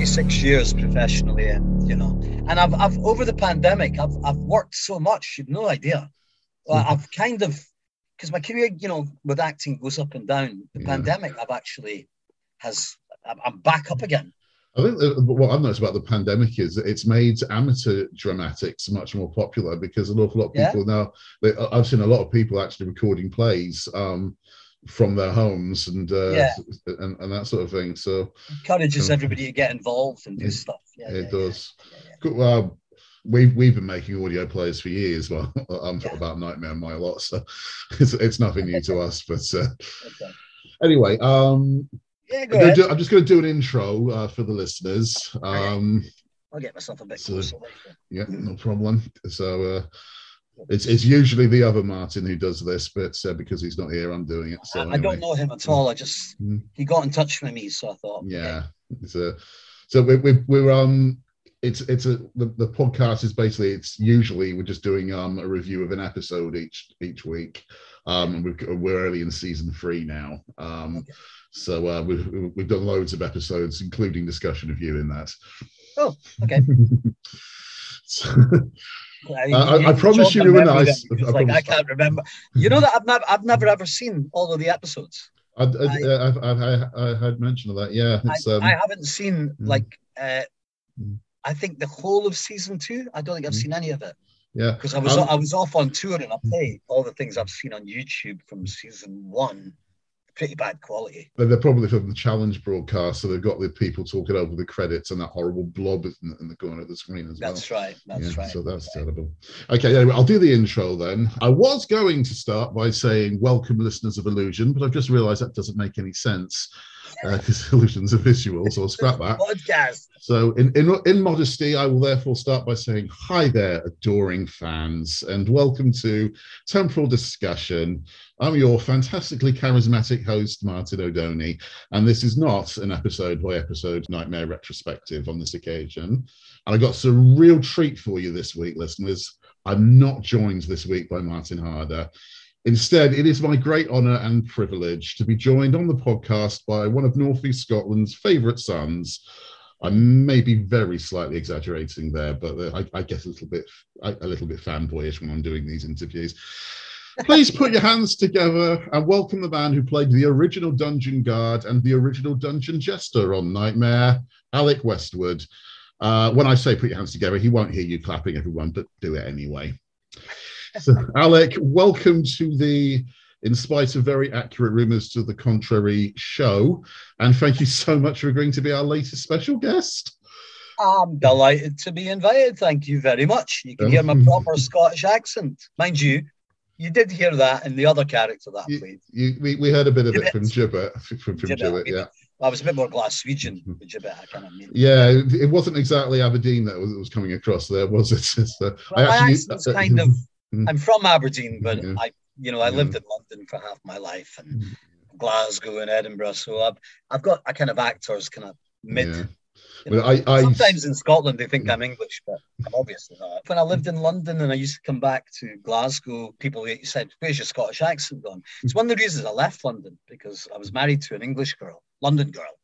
36 years professionally, and you know, and I've, I've over the pandemic, I've, I've worked so much, you've no idea. Mm-hmm. I've kind of, because my career, you know, with acting goes up and down. The Yeah. pandemic, I've actually has, I'm, back up again. I think that what I've noticed about the pandemic is that it's made amateur dramatics much more popular because an awful lot of Yeah. people now. I've seen a lot of people actually recording plays um, from their homes and, uh, Yeah. and and that sort of thing. So Encourages Mm. everybody to get involved and do Yeah. stuff. Yeah, it yeah, does. Good, Well, we've we've been making audio plays for years. Well, I'm about Nightmare My Lot, so it's, it's nothing new to us. But uh, Okay. anyway, um, Yeah, I'm, ahead. do, I'm just going to do an intro uh, for the listeners. Um, I'll get myself a bit So- closer later. Yeah, no problem. So uh, it's it's usually the other Martin who does this, but uh, because he's not here, I'm doing it. So I, I don't know him at all. I just Mm. he got in touch with me, so I thought, Yeah. So so we, we, we're um it's it's a the, the podcast is basically it's usually we're just doing um a review of an episode each each week. Um, we've, we're early in season three now. Um, Okay. so uh, we've we've done loads of episodes, including discussion of you in that. Oh, okay. So- I, I- I promise you we were nice. I like I can't remember. You know that I've never, I've never ever seen all of the episodes. I, I, I've, I've, I, I had mentioned of that. Yeah, I, um, I haven't seen Mm. like, uh, Mm. I think the whole of season two. I don't think I've Mm. seen any of it yeah. because I was Um, I was off on tour and I play all the things I've seen on YouTube from season one. Pretty bad quality. They're probably from the challenge broadcast, so they've got the people talking over the credits and that horrible blob in the, corner of the screen as well. That's right. That's yeah, right. So that's terrible. Okay, anyway, I'll do the intro then. I was going to start by saying welcome, listeners of Illusion, but I've just realised that doesn't make any sense uh, because Illusion's a visual, so I'll scrap that. Podcast. So, in, in in modesty, I will therefore start by saying, "Hi there, adoring fans, and welcome to Temporal Discussion." I'm your fantastically charismatic host, Martin O'Doney, and this is not an episode by episode Knightmare retrospective on this occasion. And I got some real treat for you this week, listeners. I'm not joined this week by Martin Harder. Instead, it is my great honour and privilege to be joined on the podcast by one of North East Scotland's favourite sons. I may be very slightly exaggerating there, but I, I get a little bit a little bit fanboyish when I'm doing these interviews. Please put your hands together and welcome the man who played the original Dungeon Guard and the original Dungeon Jester on Knightmare, Alec Westwood. Uh, when I say put your hands together, he won't hear you clapping, everyone, but do it anyway. So, Alec, welcome to the, in spite of very accurate rumors to the contrary, show. And thank you so much for agreeing to be our latest special guest. I'm delighted to be invited. Thank you very much. You can Um, hear my proper Scottish accent. Mind you, you did hear that in the other character that I played. You, we, we heard a bit of it from Gibbet, from, from Gibbet, Gibbet, I mean, yeah. I was a bit more Glaswegian with Gibbet, I kind of mean. Yeah, it wasn't exactly Aberdeen that was, was coming across there, was it? So, Well, my actually- accent's kind of, Mm. I'm from Aberdeen, but Yeah. I, you know, I lived in London for half my life and Mm. Glasgow and Edinburgh. So I've, I've got a kind of actor's kind of mid. Yeah. You know, Well, I, I, Sometimes in Scotland they think. I'm English, but I'm obviously not. When I lived in London and I used to come back to Glasgow, people said, "Where's your Scottish accent gone?" It's one of the reasons I left London because I was married to an English girl, London girl,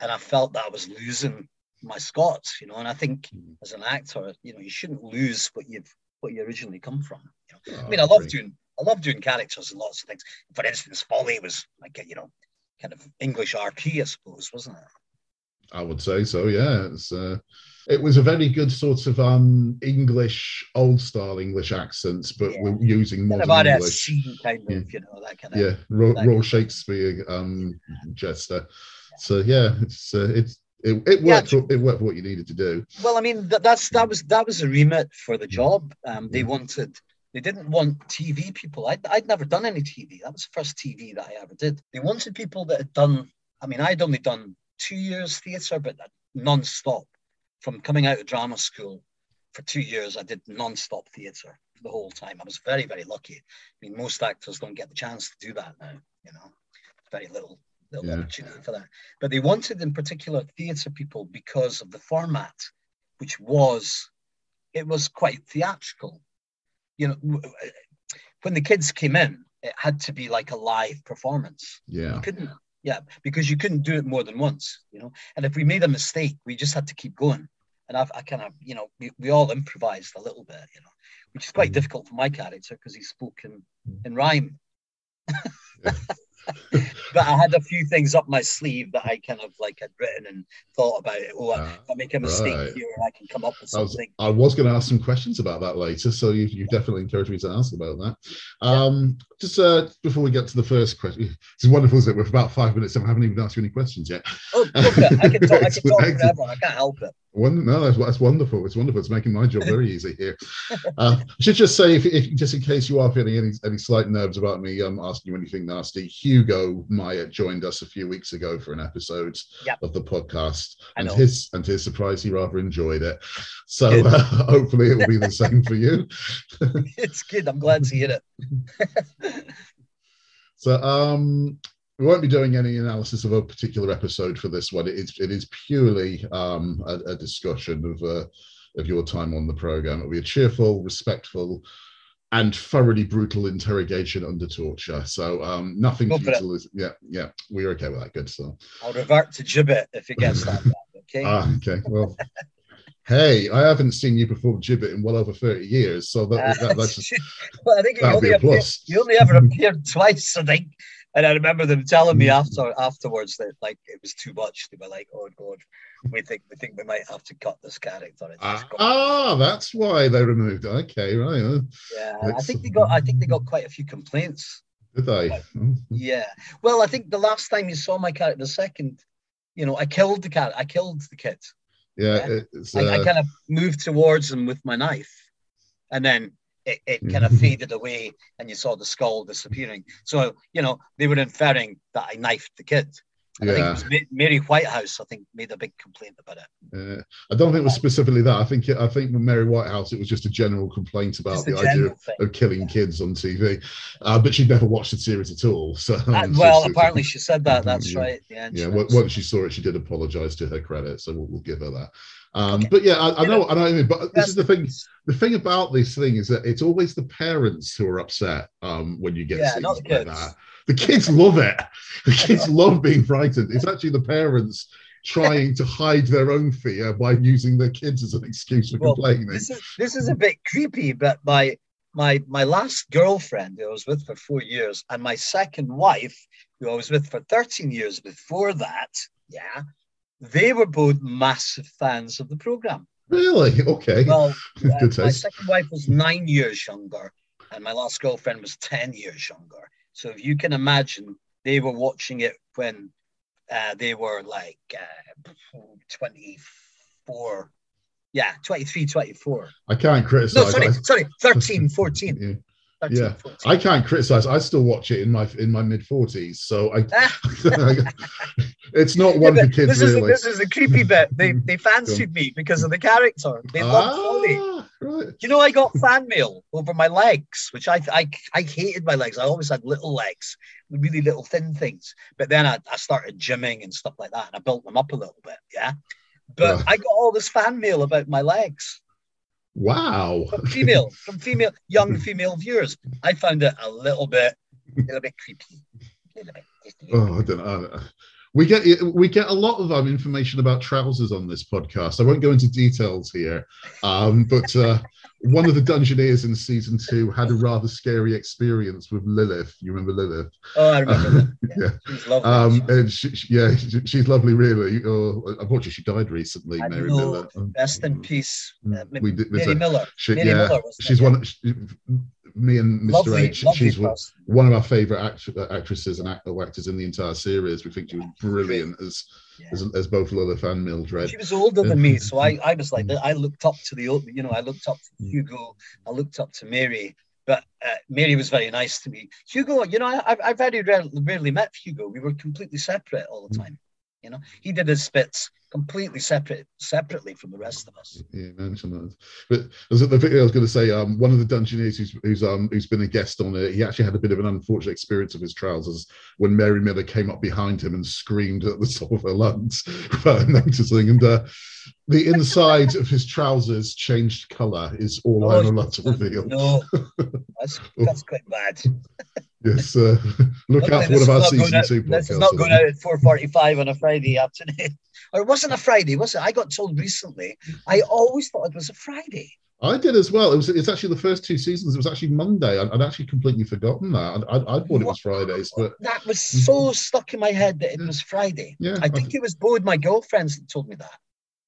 and I felt that I was losing my Scots, you know. And I think Mm. as an actor, you know, you shouldn't lose what you've what you originally come from. You know? I Oh, mean, I love doing I love doing characters and lots of things. For instance, Folly was like a, you know, kind of English RP, I suppose, wasn't it? I would say so. Yeah, it's uh, it was a very good sort of um English, old style English accents, but Yeah. we're using Kind modern of RSC English. kind of, Yeah. you know, that kind of Yeah, raw Shakespeare um jester. So yeah, it's uh, it's it, it Yeah. worked. for, it worked for what you needed to do. Well, I mean, that, that's that was that was a remit for the job. Um, they wanted they didn't want TV people. I'd, I'd never done any TV. That was the first TV that I ever did. They wanted people that had done. I mean, I'd only done two years theatre, but non-stop. From coming out of drama school for two years, I did non-stop theatre the whole time. I was very, very lucky. I mean, most actors don't get the chance to do that now. You know, very little little Yeah. opportunity for that. But they wanted, in particular, theatre people because of the format, which was it was quite theatrical. You know, when the kids came in, it had to be like a live performance. Yeah, You couldn't yeah, because you couldn't do it more than once, you know. And if we made a mistake, we just had to keep going. And I've, I kind of, you know, we, we all improvised a little bit, you know, which is quite mm. difficult for my character because he spoke in, in rhyme. but I had a few things up my sleeve that I kind of like had written and thought about it. Oh, uh, if I make a mistake right. here, I can come up with something. I was, was going to ask some questions about that later, so you, you definitely encouraged me to ask about that. Um, just uh, before we get to the first question, it's wonderful that we're about five minutes and I haven't even asked you any questions yet. Oh, I can talk, I can talk forever. I can't help it. One, no, that's, that's wonderful. It's wonderful. It's making my job very easy here. Uh, I should just say, if, if, just in case you are feeling any, any slight nerves about me um, asking you anything nasty, Hugo Myatt joined us a few weeks ago for an episode yep. of the podcast, and his and his surprise, he rather enjoyed it. So uh, hopefully, it will be the same for you. it's good. I'm glad to hear it. so, um, we won't be doing any analysis of a particular episode for this one. It is it is purely um, a, a, discussion of uh, of your time on the program. It'll be a cheerful, respectful, and thoroughly brutal interrogation under torture. So um, nothing to lose. Yeah, yeah, we're okay with that. Good. So I'll revert to gibbet if it gets that bad. Okay. Ah, okay. Well. hey, I haven't seen you perform gibbet in well over 30 years, so that, that that's just, well, I think you only, appeared, you only ever appeared twice, I think. And I remember them telling me mm. after afterwards that like it was too much. They were like, "Oh God, we think we think we might have to cut this character." Ah, ah, that's why they removed. It. Okay, right. Yeah, I think they got. I think they got quite a few complaints. Did they? Oh. yeah. Well, I think the last time you saw my character, the second, you know, I killed the cat. I killed the kid. Yeah, yeah? Uh... I, I uh, kind of moved towards him with my knife, and then it, it kind of faded away and you saw the skull disappearing. So, you know, they were inferring that I knifed the kid. Yeah. I think it was Mary Whitehouse. I think made a big complaint about it. Yeah. I don't think it was specifically that. I think it, I think with Mary Whitehouse, it was just a general complaint about the idea thing. of killing yeah. kids on TV. Uh, but she'd never watched the series at all. So well, apparently she said that. That's yeah. right. Yeah. Yeah. Once she saw it, she did apologise to her credit. So we'll, we'll give her that. Um, okay. But yeah, I, I know, I know. I mean, but this is the thing. The thing about this thing is that it's always the parents who are upset um, when you get yeah, scenes like that. The kids love it. The kids love being frightened. It's actually the parents trying to hide their own fear by using their kids as an excuse for well, complaining. This is this is a bit creepy, but my my my last girlfriend, who I was with for four years, and my second wife, who I was with for 13 years before that, yeah, they were both massive fans of the program. Really? Okay. Well, uh, my second wife was nine years younger, and my last girlfriend was 10 years younger. So if you can imagine, they were watching it when uh, they were like uh, 24. Yeah, 23, 24. I can't criticize. No, sorry, sorry, 13, 14. Yeah yeah, I can't criticize. I still watch it in my in my mid forties, so I. it's not one yeah, for kids. This is, really. this is a creepy bit. They they fancied me because of the character. They loved ah, Right. You know, I got fan mail over my legs, which I, I I hated my legs. I always had little legs, really little thin things. But then I, I started gymming and stuff like that, and I built them up a little bit. Yeah, but uh, I got all this fan mail about my legs. Wow. From female, from female, young female viewers. I found it a little bit, a little bit creepy. A little bit, oh, I don't know. We get we get a lot of um, information about trousers on this podcast. I won't go into details here, um, but uh, one of the Dungeoneers in season two had a rather scary experience with Lilith. You remember Lilith? Oh, I remember. yeah. yeah. She's lovely. Um, and she, she, yeah, she, she's lovely, really. Oh, unfortunately, she died recently, I Mary know. Miller. Rest in peace. Uh, we did, Mary a, Miller. She, Mary yeah, Miller she's one. She, me and Mr. Lovely, H, she's one of our favorite act- actresses and act- actors in the entire series. We think she was brilliant as yeah. as, as, both Lilith and Mildred. She was older than me, so I, I was like, I looked up to the, you know, I looked up to mm. Hugo, I looked up to Mary, but uh, Mary was very nice to me. Hugo, you know, I, I very rarely, rarely met Hugo. We were completely separate all the mm. time. You know, he did his spits completely separate, separately from the rest of us. Yeah, mention that. But as the I was going to say, um, one of the Dungeoneers who's who's um who's been a guest on it, he actually had a bit of an unfortunate experience of his trousers when Mary Miller came up behind him and screamed at the top of her lungs without noticing, and uh, the inside of his trousers changed colour is all oh, I'm allowed to reveal. No, that's that's quite bad. Yes, uh, look out for one of our season out, two podcasts. This is not going out at four forty-five on a Friday afternoon, or it wasn't a Friday, was it? I got told recently. I always thought it was a Friday. I did as well. It was. It's actually the first two seasons. It was actually Monday. I'd, I'd actually completely forgotten that. I, I, I thought it was Fridays, but that was mm-hmm. so stuck in my head that it was Friday. Yeah, I think it was both my girlfriends that told me that.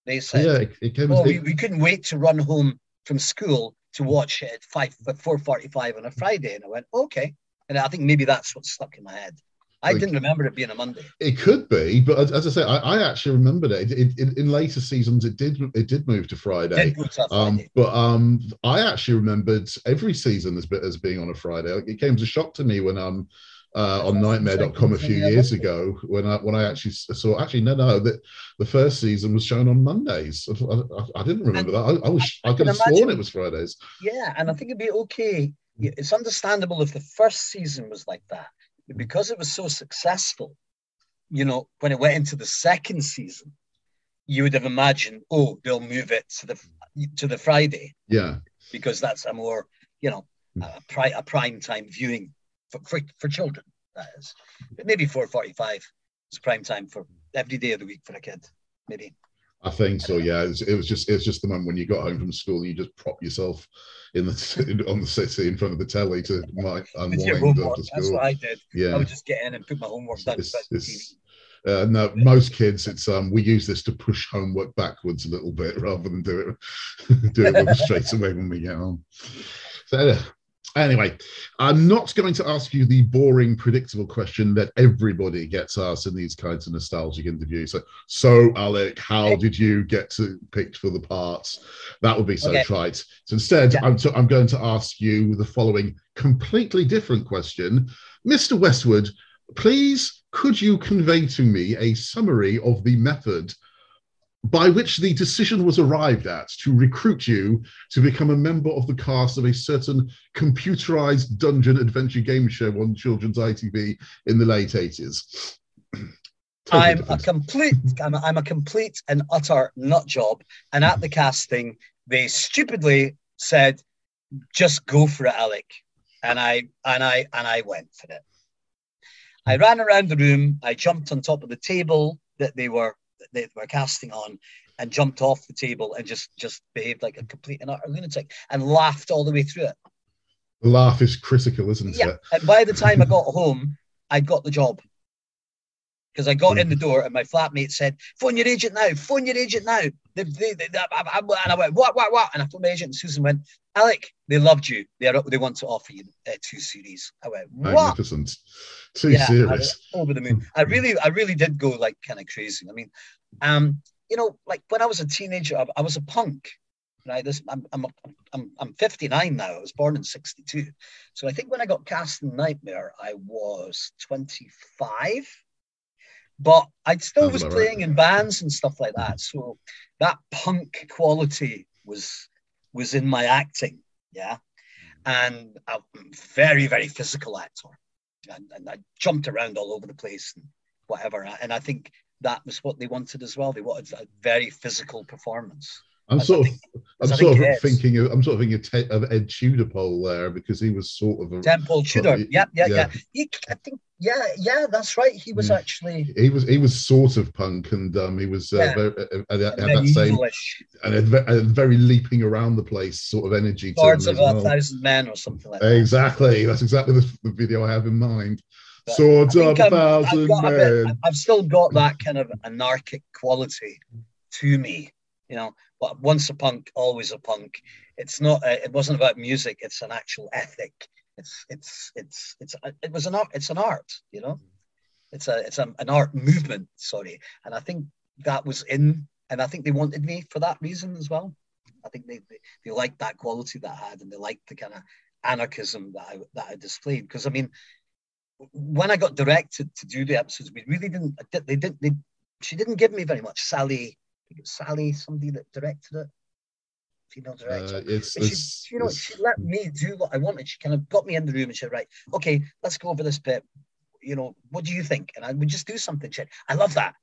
They said, yeah, it, it came. "Oh, it, we, we couldn't wait to run home from school to watch it at five at four forty-five on a Friday," and I went, "Okay." And I think maybe that's what stuck in my head. I didn't remember it being a Monday. It could be, but as, as I say, I, I, actually remembered it. It, it. In later seasons, it did it did move to Friday. Move to um, Friday. but um, I actually remembered every season as, as being on a Friday. It came as a shock to me when um uh, on knightmare.com a few years ago when I when I actually saw actually no no that the first season was shown on Mondays. I, I, I didn't remember and that. I, I was I, I could have imagine, sworn it was Fridays. Yeah, and I think it'd be okay. It's understandable if the first season was like that because it was so successful, you know, when it went into the second season, you would have imagined, oh, they'll move it to the to the Friday. Yeah. Because that's a more, you know, a, hmm. pri- a prime time viewing for, for, for children, that is. But maybe 4.45 is prime time for every day of the week for a kid, maybe. I think so. Yeah, it was, it was, just it was just the moment when you got home from school, you just prop yourself in the on the city in front of the telly to unwind after school. That's what I did. Yeah, I would just get in and put my homework done. It's, it's, uh, no, most kids, it's um, we use this to push homework backwards a little bit rather than do it do it straight away when we get home. So Anyway, I'm not going to ask you the boring, predictable question that everybody gets asked in these kinds of nostalgic interviews. So, so Alec, how did you get to picked for the parts? That would be so okay. trite. So instead, yeah. I'm, t- I'm going to ask you the following completely different question, Mr. Westwood. Please, could you convey to me a summary of the method by which the decision was arrived at to recruit you to become a member of the cast of a certain computerized dungeon adventure game show on children's ITV in the late 80s. totally I'm different. a complete I'm a, I'm a complete and utter nut job. And at the casting, they stupidly said, just go for it, Alec. And I and I and I went for it. I hmm. ran around the room, I jumped on top of the table that they were they were casting on and jumped off the table and just just behaved like a complete and utter lunatic and laughed all the way through it. Laugh is critical, isn't yeah. it? And by the time I got home, I got the job. Because I got in the door and my flatmate said, "Phone your agent now. Phone your agent now." They, they, they, and I went, "What? What? What?" And I phoned my agent. And Susan went, "Alec, they loved you. They are, they want to offer you uh, two series." I went, "What?" Magnificent. Two yeah, series. over the moon. I really, I really did go like kind of crazy. I mean, um, you know, like when I was a teenager, I, I was a punk. Right, this I'm I'm I'm I'm 59 now. I was born in 62, so I think when I got cast in Knightmare, I was 25 but I still was playing right. in bands and stuff like that. So that punk quality was was in my acting, yeah. And I'm very very physical actor, and, and I jumped around all over the place and whatever. And I think that was what they wanted as well. They wanted a very physical performance. I'm sort of, I'm sort of thinking, of, I'm sort of thinking of, Ed Tudor-Pole there because he was sort of a Tenpole Tudor. Yeah, yeah, yeah. yeah. He, I think, yeah, yeah, that's right. He was yeah. actually he was he was sort of punk, and um, he was uh, yeah. very, uh, uh, had that same and a, a, very leaping around the place sort of energy. Swords of well. a thousand men or something like that. Exactly, that's exactly the, the video I have in mind. But Swords of a thousand men. Bit, I've still got that kind of anarchic quality to me you know but once a punk always a punk. It's not a, it wasn't about music it's an actual ethic. It's it's it's it's uh, it was an art it's an art you know? It's a it's a, an art movement sorry. And i think that was in and i think they wanted me for that reason as well. I think they they, they liked that quality that i had and they liked the kind of anarchism that i that i displayed. Because i mean when i got directed to do the episodes we really didn't they didn't they, she didn't give me very much sally Sally, somebody that directed it, female director. Uh, it's, she, it's, you know, it's... she let me do what I wanted. She kind of got me in the room and said, "Right, okay, let's go over this bit. You know, what do you think?" And I would just do something. She said, "I love that."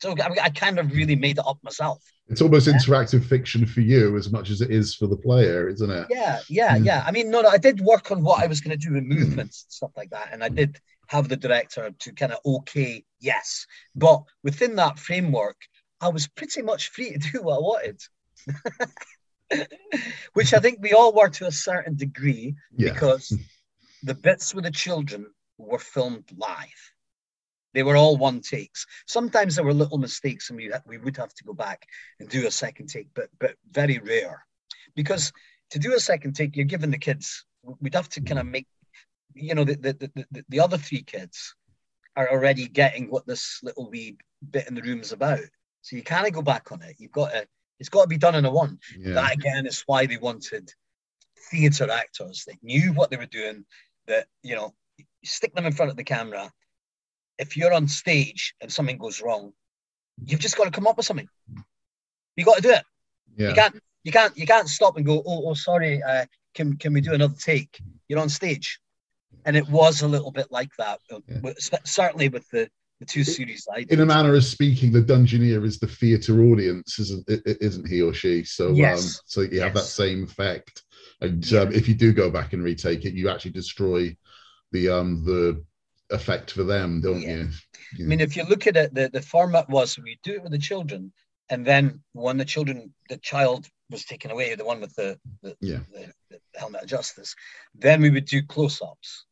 So I, I kind of really made it up myself. It's almost Yeah. interactive fiction for you as much as it is for the player, isn't it? Yeah, yeah, yeah. I mean, no, no, I did work on what I was going to do with movements and stuff like that, and I did have the director to kind of okay, yes, but within that framework, I was pretty much free to do what I wanted. Which I think we all were to a certain degree Yeah. because the bits with the children were filmed live. They were all one takes. Sometimes there were little mistakes, and we we would have to go back and do a second take, but but very rare, because to do a second take, you're giving the kids. We'd have to kind of make, you know, the the, the, the the other three kids are already getting what this little wee bit in the room is about. So you can't go back on it. You've got to. It's got to be done in a one. Yeah. That again is why they wanted theatre actors that knew what they were doing. That you know, you stick them in front of the camera. If you're on stage and something goes wrong, you've just got to come up with something. You got to do it. Yeah. You can't. You can't. You can't stop and go. Oh, oh, sorry. Uh, can can we do another take? You're on stage, and it was a little bit like that. uh, Yeah. certainly with the the two series I did. in a manner of speaking, the Dungeoneer is the theatre audience, isn't isn't he or she? So, um, so you have that same effect. And Yeah. um, if you do go back and retake it, you actually destroy the um the effect for them, don't Yeah. you? I mean, if you look at it, the, the format was we do it with the children, and then when the children, the child was taken away, the one with the the, Yeah. the, the helmet of justice, then we would do close-ups,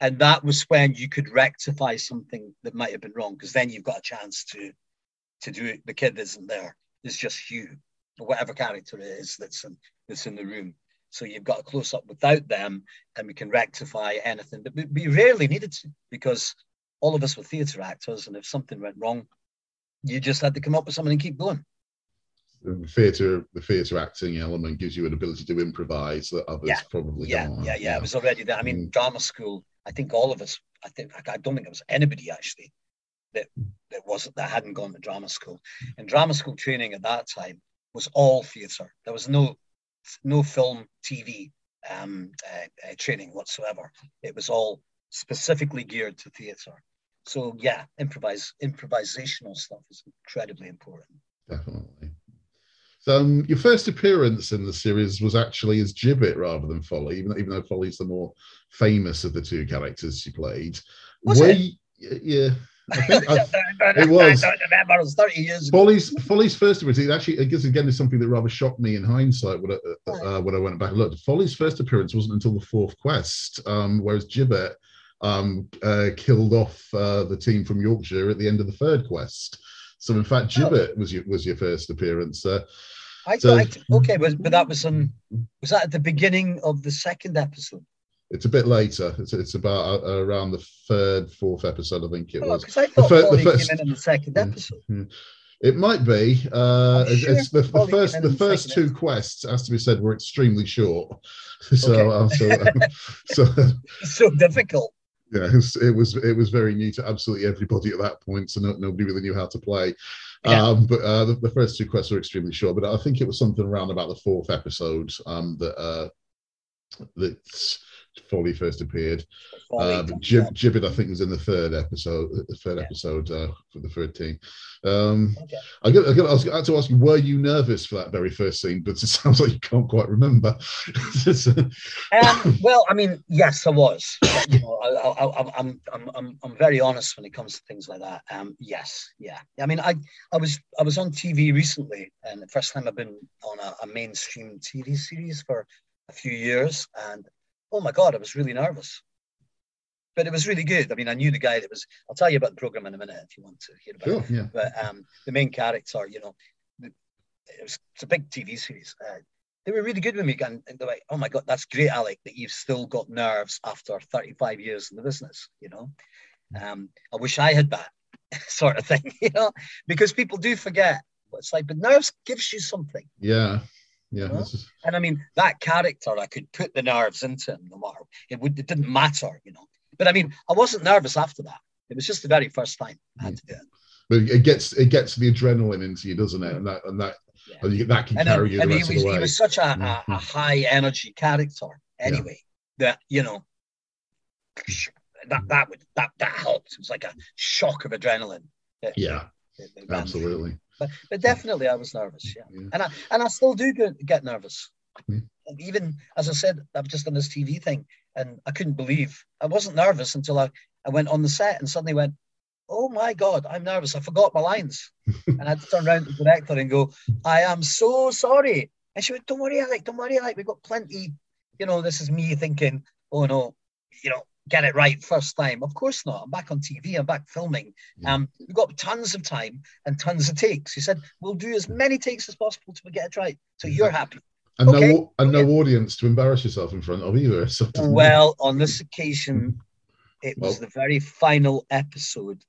and that was when you could rectify something that might have been wrong, because then you've got a chance to to do it. The kid isn't there; it's just you, or whatever character it is that's in that's in the room. So you've got a close-up without them, and we can rectify anything. But we, we rarely needed to because all of us were theatre actors, and if something went wrong, you just had to come up with something and keep going. The theatre the theatre acting element gives you an ability to improvise that others Yeah. probably Yeah, don't. yeah, yeah. yeah. It was already there. I mean, Mm. drama school. I think all of us. I think I don't think it was anybody actually that that wasn't that hadn't gone to drama school. And drama school training at that time was all theatre. There was no no film, TV um, uh, uh, training whatsoever. It was all specifically geared to theatre. So yeah, improvise improvisational stuff is incredibly important. definitely. Um, your first appearance in the series was actually as Gibbet rather than Folly, even, even though Folly's the more famous of the two characters she played. Was Were it? you- yeah. I think I, it was. I don't remember. It was 30 years ago. Folly's Folly's first appearance it actually I guess again is something that rather shocked me in hindsight when I, uh, when I went back and looked. Folly's first appearance wasn't until the fourth quest, um, whereas Gibbet um, uh, killed off uh, the team from Yorkshire at the end of the third quest. So in fact, Oh. Gibbet was your was your first appearance. Uh, I So- thought, okay, was, but that was um, was that at the beginning of the second episode? it's a bit later. It's, it's about uh, around the third, fourth episode, I think it was. Because Oh, I thought fir- the first- came in in the second Mm. episode. It might be. Uh, you it's- the, the first the first two quests, has to be said, were extremely short. So, Okay. uh, so, so so difficult. yeah, it was, it was it was very new to absolutely everybody at that point, so no, nobody really knew how to play. Yeah. Um, but uh, the, the first two quests were extremely short. But I think it was something around about the fourth episode um, that uh, that Folly first appeared. Polly Uh, comes Gibbet, I think, was in the third episode. The third Yeah. episode uh, for the third team. Um, Okay. I got, I got I was- to ask you, were you nervous for that very first scene? But it sounds like you can't quite remember. Um, well, I mean, yes, I was. You know, I, I, I, I'm, I'm, I'm, I'm very honest when it comes to things like that. Um, yes, yeah. I mean, I, I was, I was on TV recently, and the first time I've been on a, a mainstream TV series for a few years, and oh my god, I was really nervous. But it was really good. I mean, I knew the guy that was. I'll tell you about the program in a minute if you want to hear about it yeah, but um, the main character, you know, the, it was, it's a big TV series. Uh, they were really good with me, and, and they're like, "Oh my god, that's great, Alec, that you've still got nerves after 35 years in the business." You know, um, I wish I had that sort of thing, you know, because people do forget. But it's like, but nerves gives you something, yeah, yeah. You know? is- and I mean that character, I could put the nerves into him, no matter it would, it didn't matter, you know. But I mean, I wasn't nervous after that. It was just the very first time I had to do it. but it gets it gets the adrenaline into you, doesn't it? And that and that Yeah. and you, that can and, carry um, you the and he rest was, of the he way. was such a, a, a Mhm. high energy character anyway that you know that that would that that helped it was like a shock of adrenaline that- yeah, that- that absolutely. But but definitely I was nervous. Yeah, Yeah. and I and I still do get, nervous. Mhm. Even as I said, I've just done this TV thing, and I couldn't believe I wasn't nervous until I I went on the set and suddenly went, oh my god, I'm nervous. I forgot my lines, and I had to turn around to the director and go, I am so sorry. And she went, don't worry, Alec, don't worry, Alec. We've got plenty. You know, this is me thinking, oh no, you know, get it right first time. Of course not. I'm back on TV. I'm back filming. Um, we've got tons of time and tons of takes. He said, we'll do as many takes as possible to get it right. So you're happy. And Okay. no and no audience to embarrass yourself in front of either. So Well, on this occasion, it was Well- the very final episode,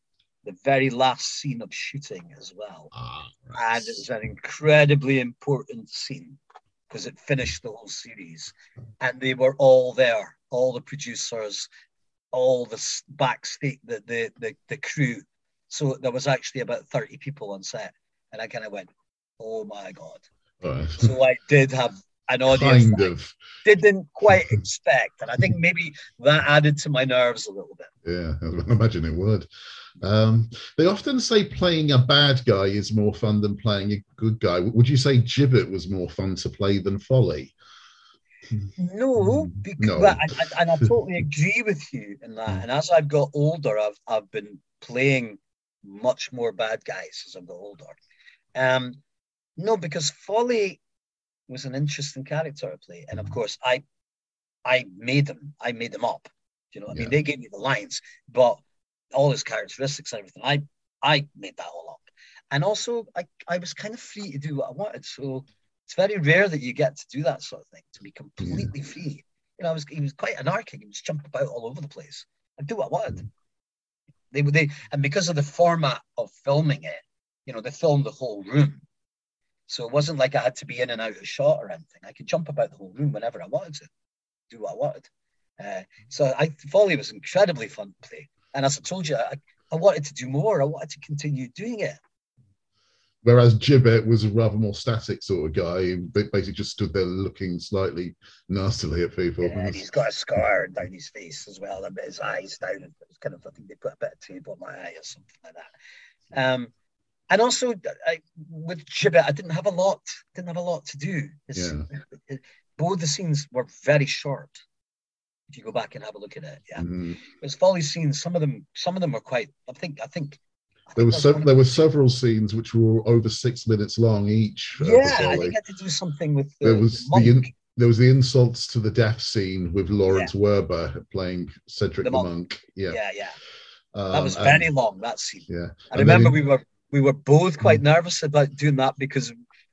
the very last scene of shooting as well. Ah, right. And it was an incredibly important scene because it finished the whole series. And they were all there, all the producers, all the backstage, the, the, the, the crew. So there was actually about 30 people on set. And I kind of went, oh my God. So I did have an audience kind of. didn't quite expect. And I think maybe that added to my nerves a little bit. Yeah, I imagine it would. Um, they often say playing a bad guy is more fun than playing a good guy. Would you say Gibbet was more fun to play than Folly? No, Mm, because, no. And, and- I totally agree with you in that. Mm. And as I've got older, I've I've been playing much more bad guys as I've got older. Um, no, because Folly was an interesting character to play, and of Mm. course, I I made them. I made them up. You know, what I mean, Yeah. they gave me the lines, but all his characteristics and everything, I I made that all up. And also, I I was kind of free to do what I wanted, so it's very rare that you get to do that sort of thing to be completely free. You know, I was he was quite anarchic. He was jump about all over the place and do what I wanted. They would they and because of the format of filming it, you know, they filmed the whole room. So it wasn't like I had to be in and out of shot or anything. I could jump about the whole room whenever I wanted to, do what I wanted. Uh, so I Folly was incredibly fun to play. And as I told you, I, I wanted to do more. I wanted to continue doing it. Whereas Gibbet was a rather more static sort of guy who basically just stood there looking slightly nastily at people. Yeah, and he's got a scar down his face as well, and his eyes down. It's kind of, I think they put a bit of tape on my eye or something like that. Um, and also I, with Gibbet, I didn't have a lot, didn't have a lot to do. It's, it- both the scenes were very short. If you go back and have a look at it, yeah. Mhm. There's Folly scenes. Some of them, some of them were quite. I think, I think. There was so, there were several scenes which were over six minutes long each. uh, Yeah, I think I had to do something with the, There was the the in- there was the insults to the death scene with Lawrence Werber playing Cedric The the, monk. monk. Yeah, yeah, yeah. Um, That was and- very long. That scene. yeah. I And remember we were we were both quite nervous about doing that because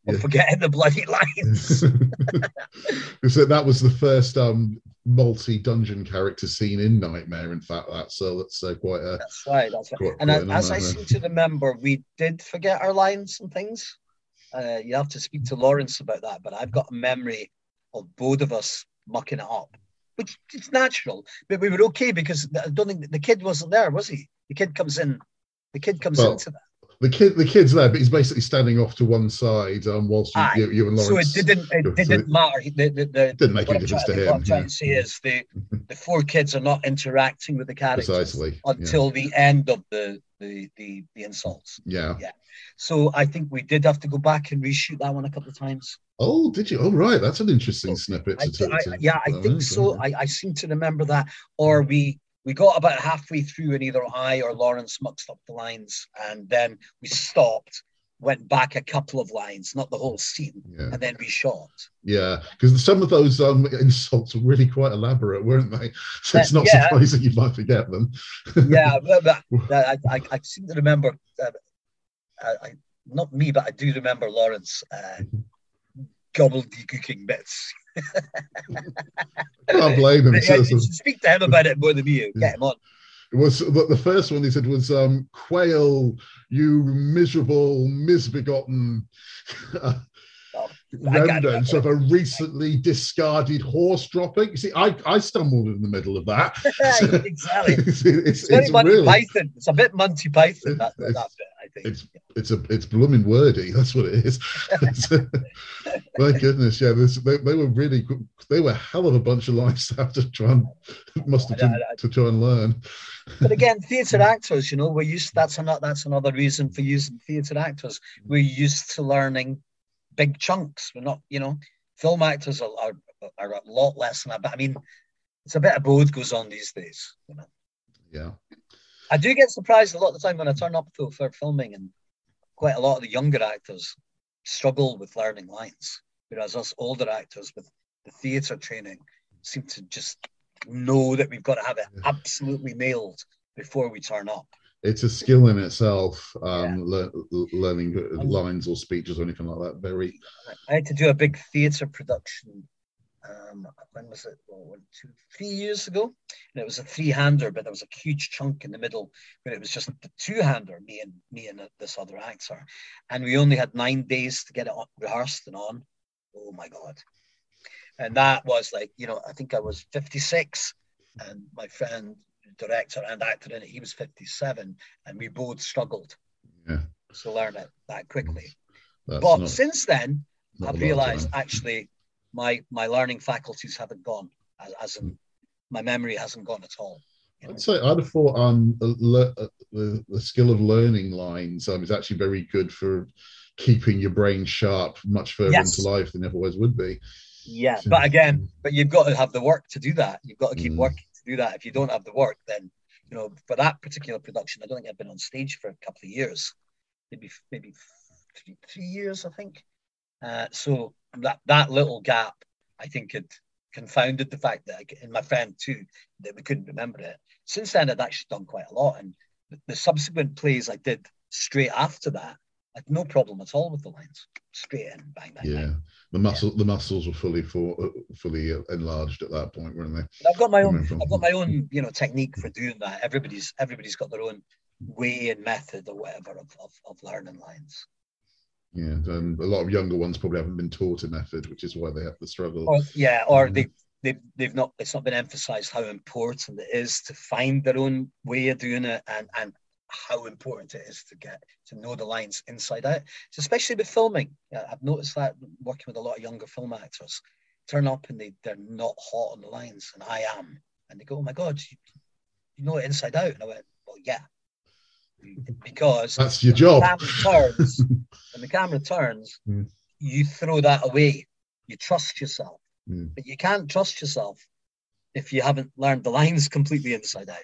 of Yeah. forgetting the bloody lines. because that was the first um multi dungeon character scene in Knightmare. In fact, that so that's uh, quite a that's right. That's right. Quite- And quite as, as I seem to remember, we did forget our lines and things. Uh, you have to speak to Lawrence about that, but I've got a memory of both of us mucking it up, which it's natural. But we were okay because I don't think the kid wasn't there, was he? The kid comes in. The kid comes Well, into that. The kid. The kid's there, but he's basically standing off to one side. Um, whilst you, you, you and So Lawrence it didn't. It didn't matter. He- The, the, the, didn't make any difference trying, to what I'm him. trying yeah. to say is the the four kids are not interacting with the characters Precisely. yeah. until the end of the the the, the insults. Yeah. Yeah. So I think we did have to go back and reshoot that one a couple of times. Oh, did you? Oh, right. That's an interesting So, snippet. I, To, to, I- to- yeah, I to- think so. I, I seem to remember that. Or we we got about halfway through, and either I or Lawrence mucked up the lines, and then we stopped, went back a couple of lines, not the whole scene, Yeah. and then we shot. Yeah, because some of those um, insults were really quite elaborate, weren't they? So it's not yeah. surprising you might forget them. yeah, but, I, I, I seem to remember, uh, I, I, not me, but I do remember Lawrence uh, gobbledygooking bits. Can't blame him. Yeah, speak to him about it more than you. Get him on. It was the, first one he said was um, "Quail, you miserable, misbegotten I remnants of a recently discarded horse dropping." You see, I, I stumbled in the middle of that. exactly. it's, it's, It's it's Monty really Python. It's a bit Monty Python, that, that, bit, I think. It's it's a it's blooming wordy. That's what it is. My goodness, yeah, this, they, they were really they were a hell of a bunch of lines to have to try and must have I- I- to try and learn. but again, theatre actors, you know, we're used. That's another. That's another reason for using theatre actors. We're used to learning big chunks. We're not, you know, film actors are are, are a lot less than that. But I mean, it's a bit of both goes on these days. You know, Yeah, I do get surprised a lot of the time when I turn up to for filming, and quite a lot of the younger actors struggle with learning lines, whereas us older actors with the theatre training seem to just know that we've got to have it absolutely nailed before we turn up. It's a skill in itself. Um, lear- learning lines or speeches or anything like that. Very I had to do a big theatre production. Um, when was it? Well, one, two, three years ago, and it was a three-hander, but there was a huge chunk in the middle where it was just the two-hander, me and me and this other actor, and we only had nine days to get it on, rehearsed and on. Oh my god! And that was like, you know, I think I was 56, and my friend, director and actor in it, he was 57, and we both struggled yeah. to learn it that quickly. That's but not, since then, not a lot I've realized time. actually my my learning faculties haven't gone as, as in my memory hasn't gone at all. you know. I'd say I'd have thought um the the skill of learning lines um, is actually very good for keeping your brain sharp much further Yes. into life than it otherwise would be. Yeah, but again, but you've got to have the work to do that. You've got to keep Mm. working do that. If you don't have the work, then you know for that particular production, I don't think I've been on stage for a couple of years, maybe maybe three, three years, I think. Uh, so that that little gap, I think, had confounded the fact that, I, and my friend too, that we couldn't remember it. Since then, I'd actually done quite a lot, and the, the subsequent plays I did straight after that, No problem at all with the lines. Straight in, bang, bang, Yeah, bang. the muscle the muscles were fully for uh, fully uh, enlarged at that point, weren't they? I've got my own. I've got my own, you know, technique for doing that. Everybody's everybody's got their own way and method or whatever of, of, of learning lines. Yeah, and a lot of younger ones probably haven't been taught a method, which is why they have the struggle. Or yeah, or Mhm. they they've they've not. It's not been emphasised how important it is to find their own way of doing it, and and how important it is to get to know the lines inside out. So especially with filming, I've noticed that working with a lot of younger film actors, turn up and they they're not hot on the lines, and I am, and they go, "Oh my god, you, you know it inside out," and I went, "Well, yeah." Because That's your when job. the camera turns, when the camera turns, Mm. you throw that away. You trust yourself, Mm. but you can't trust yourself if you haven't learned the lines completely inside out.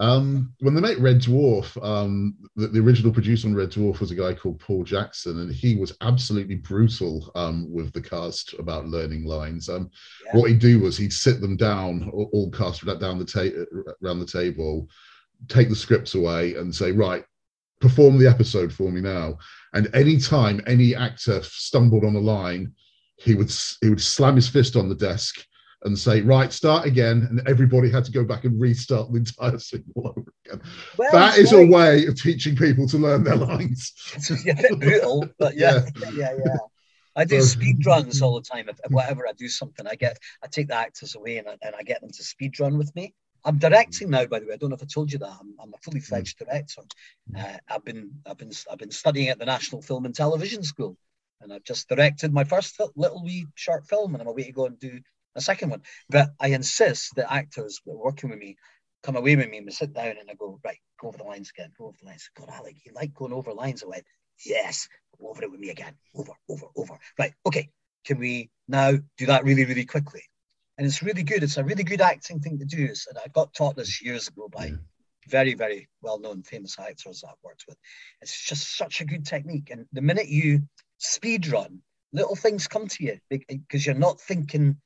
Um, when they make Red Dwarf, um, the, the original producer on Red Dwarf was a guy called Paul Jackson, and he was absolutely brutal um, with the cast about learning lines. Um, Yeah. What he'd do was he'd sit them down, all, all cast down the ta- around the table, take the scripts away, and say, "Right, perform the episode for me now." And any time any actor stumbled on a line, he would he would slam his fist on the desk and say, "Right, start again," and everybody had to go back and restart the entire scene all over again. Well, that it's a way of teaching people to learn their lines. It's a bit brutal, but yeah, yeah, yeah. yeah. I do speed runs all the time. If, if whatever I do something, I get I take the actors away and I, and I get them to speed run with me. I'm directing now, by the way. I don't know if I told you that. I'm, I'm a fully fledged director. Uh, I've been I've been I've been studying at the National Film and Television School, and I've just directed my first little wee short film, and I'm away to go and do a second one. But I insist that actors that are working with me come away with me and we sit down and I go right, go over the lines again, go over the lines. God, Alec, you like going over lines? I went, yes, go over it with me again, over, over, over. Right, okay. Can we now do that really, really quickly? And it's really good. It's a really good acting thing to do. And I got taught this years ago by mm. very, very well-known famous actors that I've worked with. It's just such a good technique. And the minute you speed run, little things come to you because you're not thinking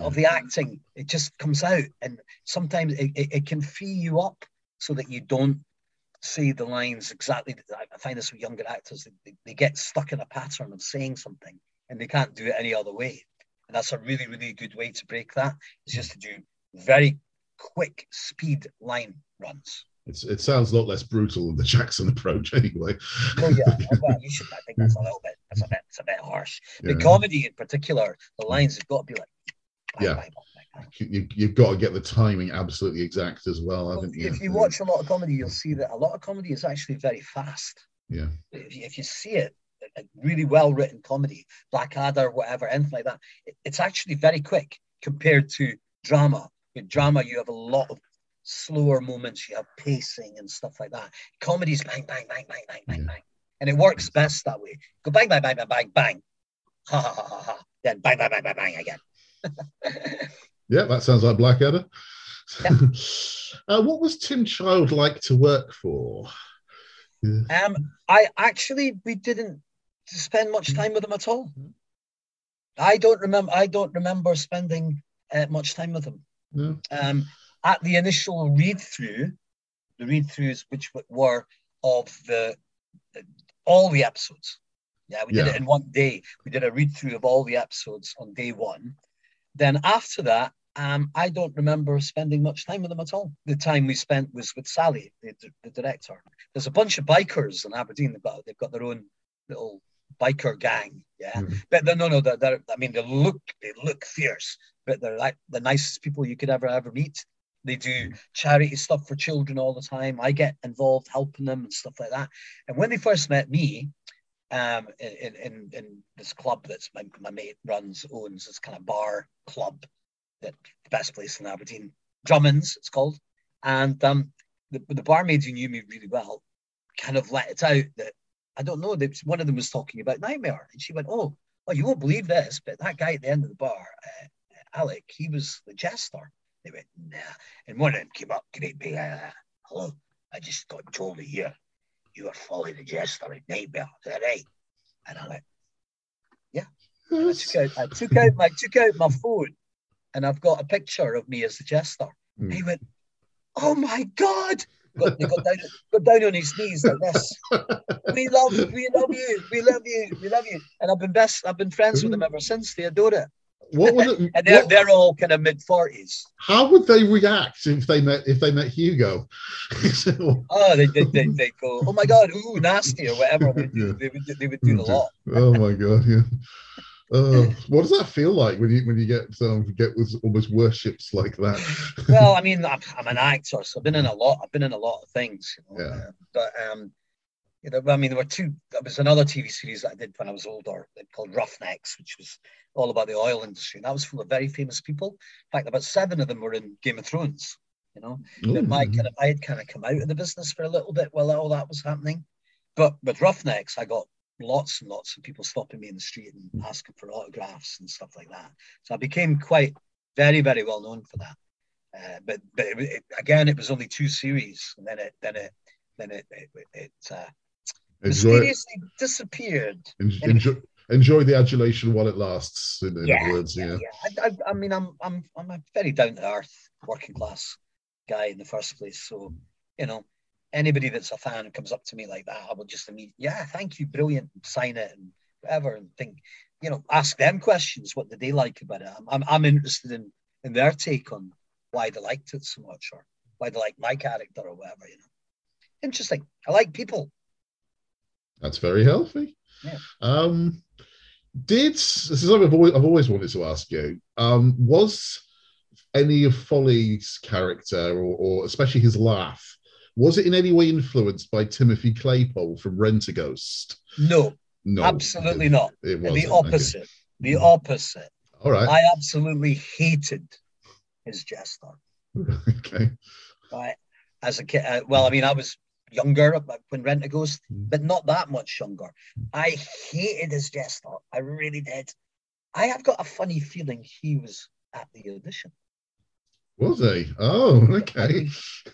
of the acting. It just comes out. And sometimes it, it, it can free you up so that you don't say the lines exactly. I find this with younger actors, they, they get stuck in a pattern of saying something and they can't do it any other way. And that's a really, really good way to break that. Is just to do very quick speed line runs. It's, it sounds a lot less brutal than the Jackson approach, anyway. Oh yeah, well, you should. I think that's a little bit. That's a bit. It's a bit harsh. Yeah. The comedy in particular, the lines have got to be like. Bang, Yeah. bang, bang, bang. you, you've got to get the timing absolutely exact as well, haven't you? if you watch a lot of comedy, you'll see that a lot of comedy is actually very fast. Yeah. If you, if you see it, really well written comedy, Blackadder, whatever, anything like that, it- it's actually very quick compared to drama. In drama, you have a lot of slower moments, you have pacing and stuff like that. Comedy's bang, bang, bang, bang, bang, bang, Yeah. bang. And it works best that way. Go bang, bang, bang, bang, bang, bang. Ha ha ha ha ha. Then bang, bang, bang, bang, bang again. Yeah, that sounds like Blackadder. Yeah. uh, what was Tim Child like to work for? Yeah. Um, I actually we didn't spend much time with him at all. I don't remember. I don't remember spending uh, much time with him. No? Um, at the initial read through, the read throughs which were of the all the episodes. Yeah, we did it in one day. We did a read through of all the episodes on day one. Then after that, um, I don't remember spending much time with them at all. The time we spent was with Sally, the, the director. There's a bunch of bikers in Aberdeen. They've got they've got their own little biker gang. Yeah, Mhm. but they're, no, no, they're, they're, I mean, they look they look fierce, but they're like the nicest people you could ever ever meet. They do charity stuff for children all the time. I get involved helping them and stuff like that. And when they first met me, um, in in, in this club that's my, my mate runs owns this kind of bar club, that the best place in Aberdeen, Drummond's it's called, and um, the the barmaid who knew me really well, kind of let it out that I don't know that one of them was talking about Knightmare, and she went, "Oh, well, you won't believe this, but that guy at the end of the bar, uh, Alec, he was the jester." They went, "Nah," and one of them came up, great big, uh, "Hello, I just got told to here you were Folly the Jester in Knightmare, is that right?" And I went, I took out, I took out my took out my phone, and I've got a picture of me as the jester. Mm. He went, "Oh my god!" Got, he got down, got down on his knees like this. we love, we love you, we love you, we love you. And I've been best, I've been friends with them ever since. They adore it, What was it? and they're what- they're all kind of mid forties. how would they react if they met if they met Hugo? Oh, they they, they they go, "Oh my god, ooh, nasty" or whatever. They, Yeah. they would they would do the lot. oh my god, yeah. Uh, what does that feel like when you when you get um, get with almost worships like that? well, I mean, I'm, I'm an actor, so I've been in a lot. I've been in a lot of things, you know. Yeah. but um, you know, I mean, there were two. There was another TV series that I did when I was older called Roughnecks, which was all about the oil industry, and that was full of very famous people. In fact, about seven of them were in Game of Thrones. You know, but my kind of I had kind of come out of the business for a little bit while all that was happening. But with Roughnecks, I got lots and lots of people stopping me in the street and asking for autographs and stuff like that. So I became quite very, very well known for that. Uh, but but it, it, again, it was only two series, and then it then it then it it, it uh, enjoy, mysteriously disappeared. en- enjoy, enjoy the adulation while it lasts. In, in Yeah, other words, yeah. yeah. I, I, I mean, I'm I'm I'm a very down to earth working class guy in the first place. So you know, anybody that's a fan comes up to me like that, I will just immediately, yeah, thank you, brilliant, and sign it and whatever, and think, you know, ask them questions. What did they like about it? I'm I'm, I'm interested in in their take on why they liked it so much or why they like my character or whatever. You know, interesting. I like people. That's very healthy. Yeah. Um, did this is something I've always, I've always wanted to ask you. Um, was any of Folly's character, or, or especially his laugh, was it in any way influenced by Timothy Claypole from Rentaghost? No, No, absolutely it, not. It wasn't. the okay. opposite. The opposite. All right. I absolutely hated his jester. okay. Right, as a kid. Uh, well, I mean, I was younger when Rentaghost, Mm. but not that much younger. I hated his jester. I really did. I have got a funny feeling he was at the audition. Was he? Oh, I okay. think,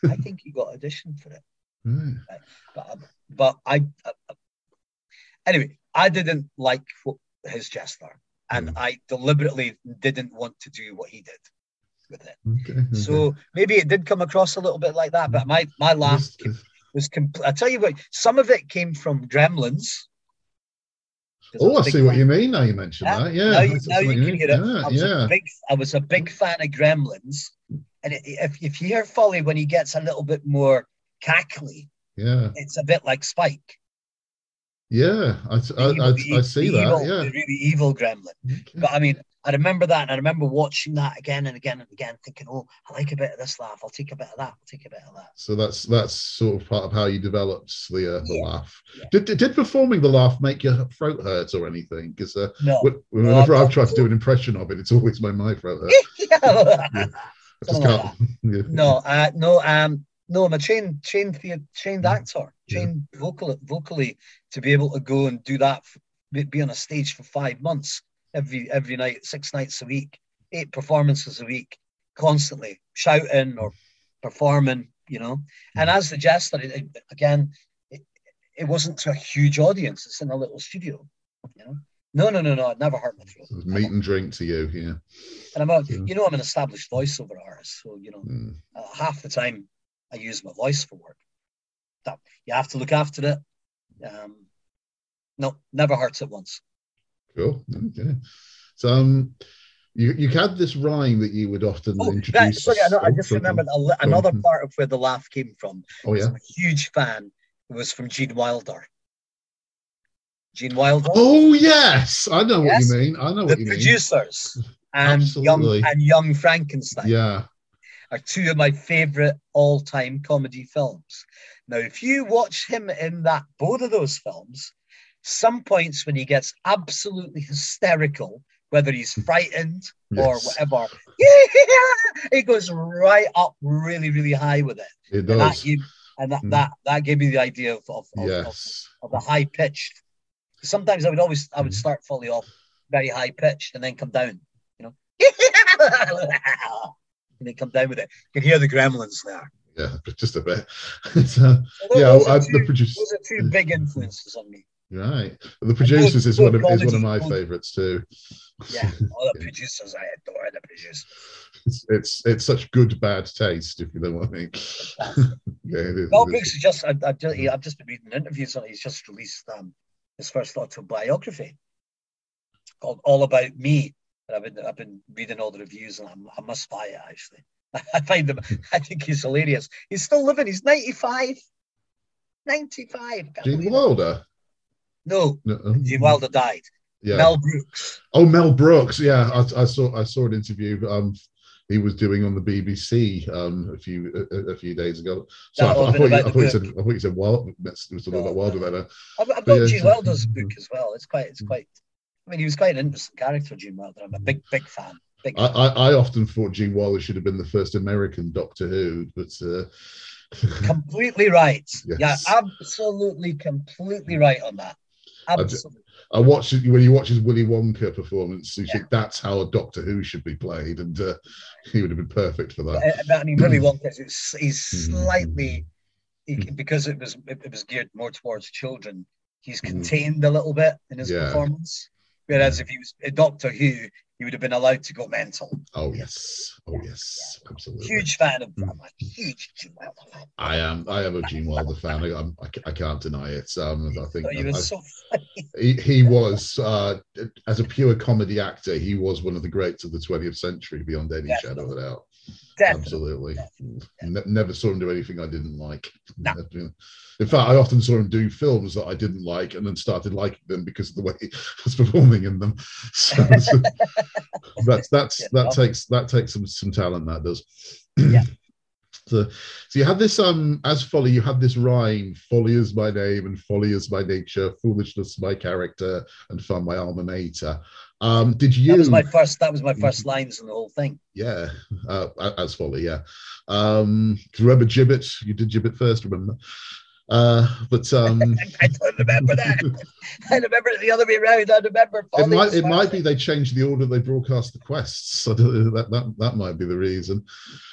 I think he got auditioned for it. Right. But um, but I uh, anyway, I didn't like what, his jester, and Mm. I deliberately didn't want to do what he did with it. Okay. okay. So maybe it did come across a little bit like that, but my my laugh Just- was complete. I tell you what, some of it came from Gremlins. Oh, I, I a big see what fan- you mean. Now you mentioned Yeah, that. Yeah. now you, now you can hear it. Yeah, I was yeah. a big, I was a big fan of Gremlins, and it, if if you hear Folly when he gets a little bit more cackly, yeah. it's a bit like Spike. Yeah. I, I, evil- I, I see the that. Yeah. the really evil Gremlin. Okay. But I mean, I remember that, and I remember watching that again and again and again, thinking, "Oh, I like a bit of this laugh. I'll take a bit of that. I'll take a bit of that." So that's that's sort of part of how you developed the uh, the Yeah, laugh. yeah. Did, did did performing the laugh make your throat hurt or anything? Because uh, No, wh- whenever I've I've tried to do an impression of it, it's always made my throat hurt. Yeah. I just like can't. yeah. no, uh, no, um, no. I'm a trained, trained, trained Mm. actor, trained vocal, vocally to be able to go and do that, be on a stage for five months, every every night, six nights a week, eight performances a week, constantly shouting or performing, you know. And as the jester, it, it- again, it, it wasn't to a huge audience. It's in a little studio, you know. No, no, no, no. It never hurt my throat. It was meat and drink to you, yeah. And I'm a, Yeah. you know, I'm an established voiceover artist, so you know, Mm. uh, half the time I use my voice for work. That you have to look after it. Um, no, never hurts it once. Cool. Okay. So um, you you had this rhyme that you would often Oh, right, introduce. sorry, I, know, I just remembered a, li- on. another part of where the laugh came from. Oh yeah. I'm a huge fan. It was from Gene Wilder. Gene Wilder, Oh yes, I know Yes. what you mean. I know the what you mean. producers, and young and Young Frankenstein. Yeah. are two of my favorite all-time comedy films. Now, if you watch him in that both of those films, some points when he gets absolutely hysterical, whether he's frightened or whatever, he goes right up really, really high with it. It And that does. gave, and that, Mm. that that gave me the idea of of, of, of, Yes. of the high pitched. Sometimes I would always I would Mm. start Folly off very high pitched and then come down, you know. and then come down with it. You can hear the gremlins there. Yeah, just a bit. So yeah, I, are the two, producer. those are two big influences on me. Right. The producers is one of is one of my favourites too. Yeah, all the producers, I adore the producers. It's, it's it's such good bad taste, if you know what I mean. yeah, it is. Mel. Brooks is just, I, I've just, I've just been reading interviews on it. He's just released um, his first autobiography called All About Me. And I've been, I've been reading all the reviews and I'm, I must buy it actually. I find him, I think he's hilarious. He's still living, he's 95. 95. can't Gene. Wilder. No, No, Gene Wilder died. Yeah. Mel Brooks. Oh, Mel Brooks. Yeah, I, I saw I saw an interview. Um, he was doing on the BBC um a few a, a few days ago. So I, I would've thought you, I thought you said I thought you said Wild. That's it was talking about Wilder no. then. I've, got yeah, Gene Wilder's book as well. It's quite, it's quite. I mean, he was quite an interesting character, Gene Wilder. I'm a big, big fan. Big. I, I, I often thought Gene Wilder should have been the first American Doctor Who, but uh, completely right. Yes. Yeah, absolutely, completely right on that. Absolutely. I watched it when he his Willy Wonka performance. You Yeah. think that's how a Doctor Who should be played, and uh, he would have been perfect for that. Uh, but I mean, Willy Wonka is he's Mhm. slightly he, Mhm. because it was it, was geared more towards children. He's contained a little bit in his Yeah. performance, whereas if he was a Doctor Who, he would have been allowed to go mental. Oh yes, oh yes, absolutely. Huge fan of Mm. I'm a huge Gene Wilder fan. I am. I am a Gene Wilder fan. I, I'm, I, I can't deny it. Um, I think So he I- so he, he was uh, as a pure comedy actor. He was one of the greats of the 20th century, beyond any shadow of a doubt. Definitely. Absolutely. definitely. Ne- never saw him do anything I didn't like. No. In fact, I often saw him do films that I didn't like, and then started liking them because of the way he was performing in them. So, so that's that's that takes that takes some some talent. That does. Yeah. So, so you had this um as folly, you had this rhyme, folly is my name and folly is my nature, foolishness my character, and fun my alma mater. Um, did you That was my first. That was my first lines in the whole thing. yeah, uh, as folly, yeah. Um, remember Gibbet? You did Gibbet first, remember? Uh, but um, I don't remember that. I remember it the other way around. I remember. it might it might be they changed the order they broadcast the quests. So that that that might be the reason.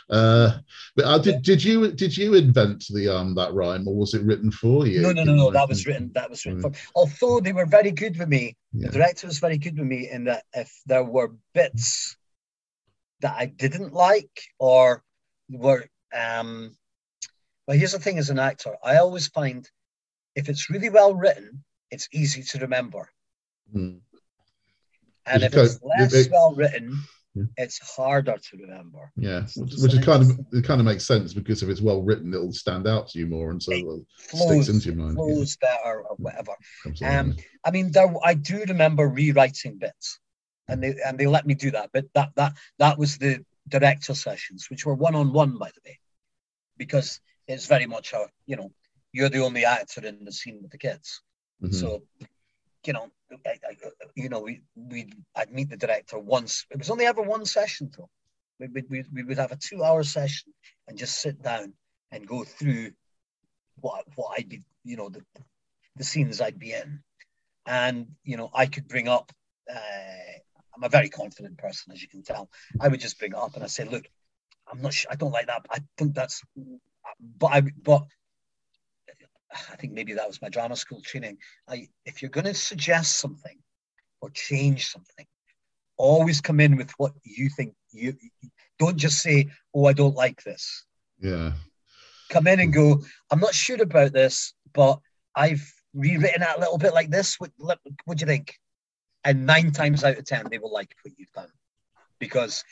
Uh, but uh, did did you did you invent the um that rhyme or was it written for you? No, no, no, no. That was written. That was written for. Although they were very good with me, Yeah. the director was very good with me in that if there were bits that I didn't like or were um. Well, here's the thing: as an actor, I always find if it's really well written, it's easy to remember, Mm. and if it's less it- well written, Yeah. it's harder to remember. Yeah, which, which is kind of it kind of makes sense because if it's well written, it'll stand out to you more, and so It it Flows, sticks into your mind. Yeah, flows better or whatever. absolutely. Um, I mean, there I do remember rewriting bits and they and they let me do that. But that that that was the director sessions, which were one on one, by the way, because it's very much a you know you're the only actor in the scene with the kids. Mhm. So, you know, I, I, you know, we we I'd meet the director once. It was only ever one session though. We we we, we would have a two hour session and just sit down and go through what what I'd be, you know, the the scenes I'd be in, and you know, I could bring up. Uh, I'm a very confident person, as you can tell. I would just bring it up and I say, look, I'm not sure. I don't like that. I think that's, but I but I think maybe that was my drama school training. I, if you're going to suggest something or change something, always come in with what you think. You don't just say, "Oh, I don't like this." Yeah. Come in and go, "I'm not sure about this, but I've rewritten it a little bit like this. What, what do you think?" And nine times out of ten, they will like what you've done because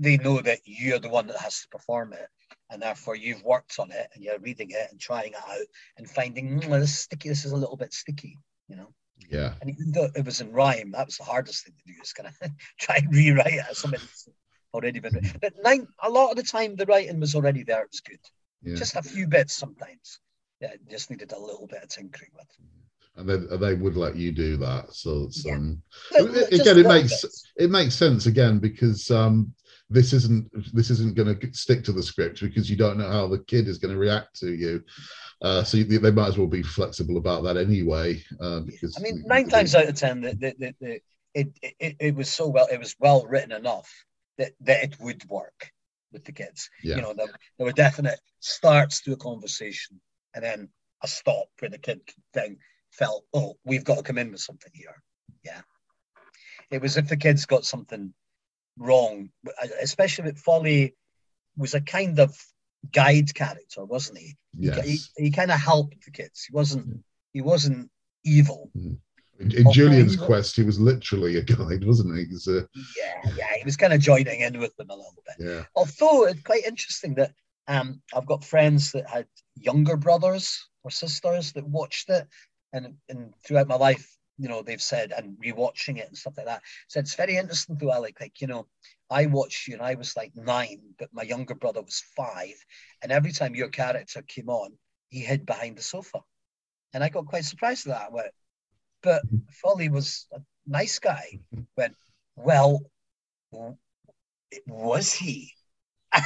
they know that you're the one that has to perform it and therefore you've worked on it and you're reading it and trying it out and finding mm, this is sticky this is a little bit sticky you know Yeah. and even though it was in rhyme that was the hardest thing to do is kind of try and rewrite it as something that's already been written. but nine a lot of the time the writing was already there it was good Yeah. just a few bits sometimes yeah just needed a little bit of tinkering with and they, and they would let you do that. So it's, Yeah. um, again, it makes bits. it makes sense again because um, this isn't this isn't going to stick to the script because you don't know how the kid is going to react to you. Uh, so you, they might as well be flexible about that anyway. Uh, because I mean, nine times out of ten, the, the, the, it, it it was so well, it was well written enough that, that it would work with the kids. Yeah. You know, there, there were definite starts to a conversation and then a stop where the kid then felt, oh, we've got to come in with something here. Yeah. It was if the kids got something wrong, especially with Folly was a kind of guide character, wasn't he? He- yes. He, he, kind of helped the kids. He wasn't he wasn't evil. in, in Julian's he wa- quest, he was literally a guide, wasn't he? He's, uh, Yeah, yeah, he was kind of joining in with them a little bit. yeah. Although it's quite interesting that um, I've got friends that had younger brothers or sisters that watched it, and and throughout my life, you know, they've said and rewatching it and stuff like that. So it's very interesting to Alec. Like you know, I watched you and I was like nine, but my younger brother was five, and every time your character came on, he hid behind the sofa, and I got quite surprised at that. I went, but Folly was a nice guy. Went well. Was he?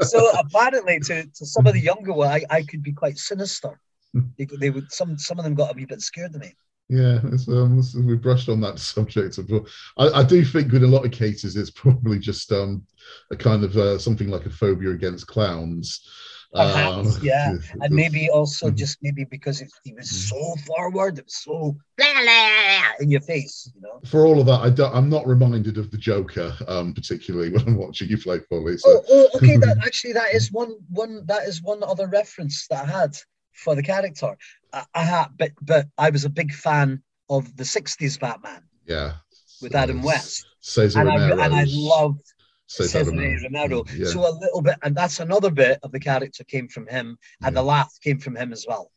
so apparently, to, to some of the younger one, I, I could be quite sinister. Hmm. They, they would some some of them got a wee bit scared of me. Yeah, it's, um, we brushed on that subject. Before. I, I do think in a lot of cases it's probably just um, a kind of uh, something like a phobia against clowns. Perhaps, Um, yeah. And maybe also Mhm. just maybe because it, he was Mhm. so forward, it was so blah, blah, in your face, you know. for all of that, I don't, I'm not reminded of the Joker, um, particularly when I'm watching you play Folly. So Oh, oh, okay. That actually, that is one one that is one other reference that I had for the character. I, I had, but but I was a big fan of the '60s Batman yeah, with Adam West, Cesar and I and I loved Cesar Romero. Romero. Mm, yeah. So a little bit, and that's another bit of the character came from him, and the mm. laugh came from him as well.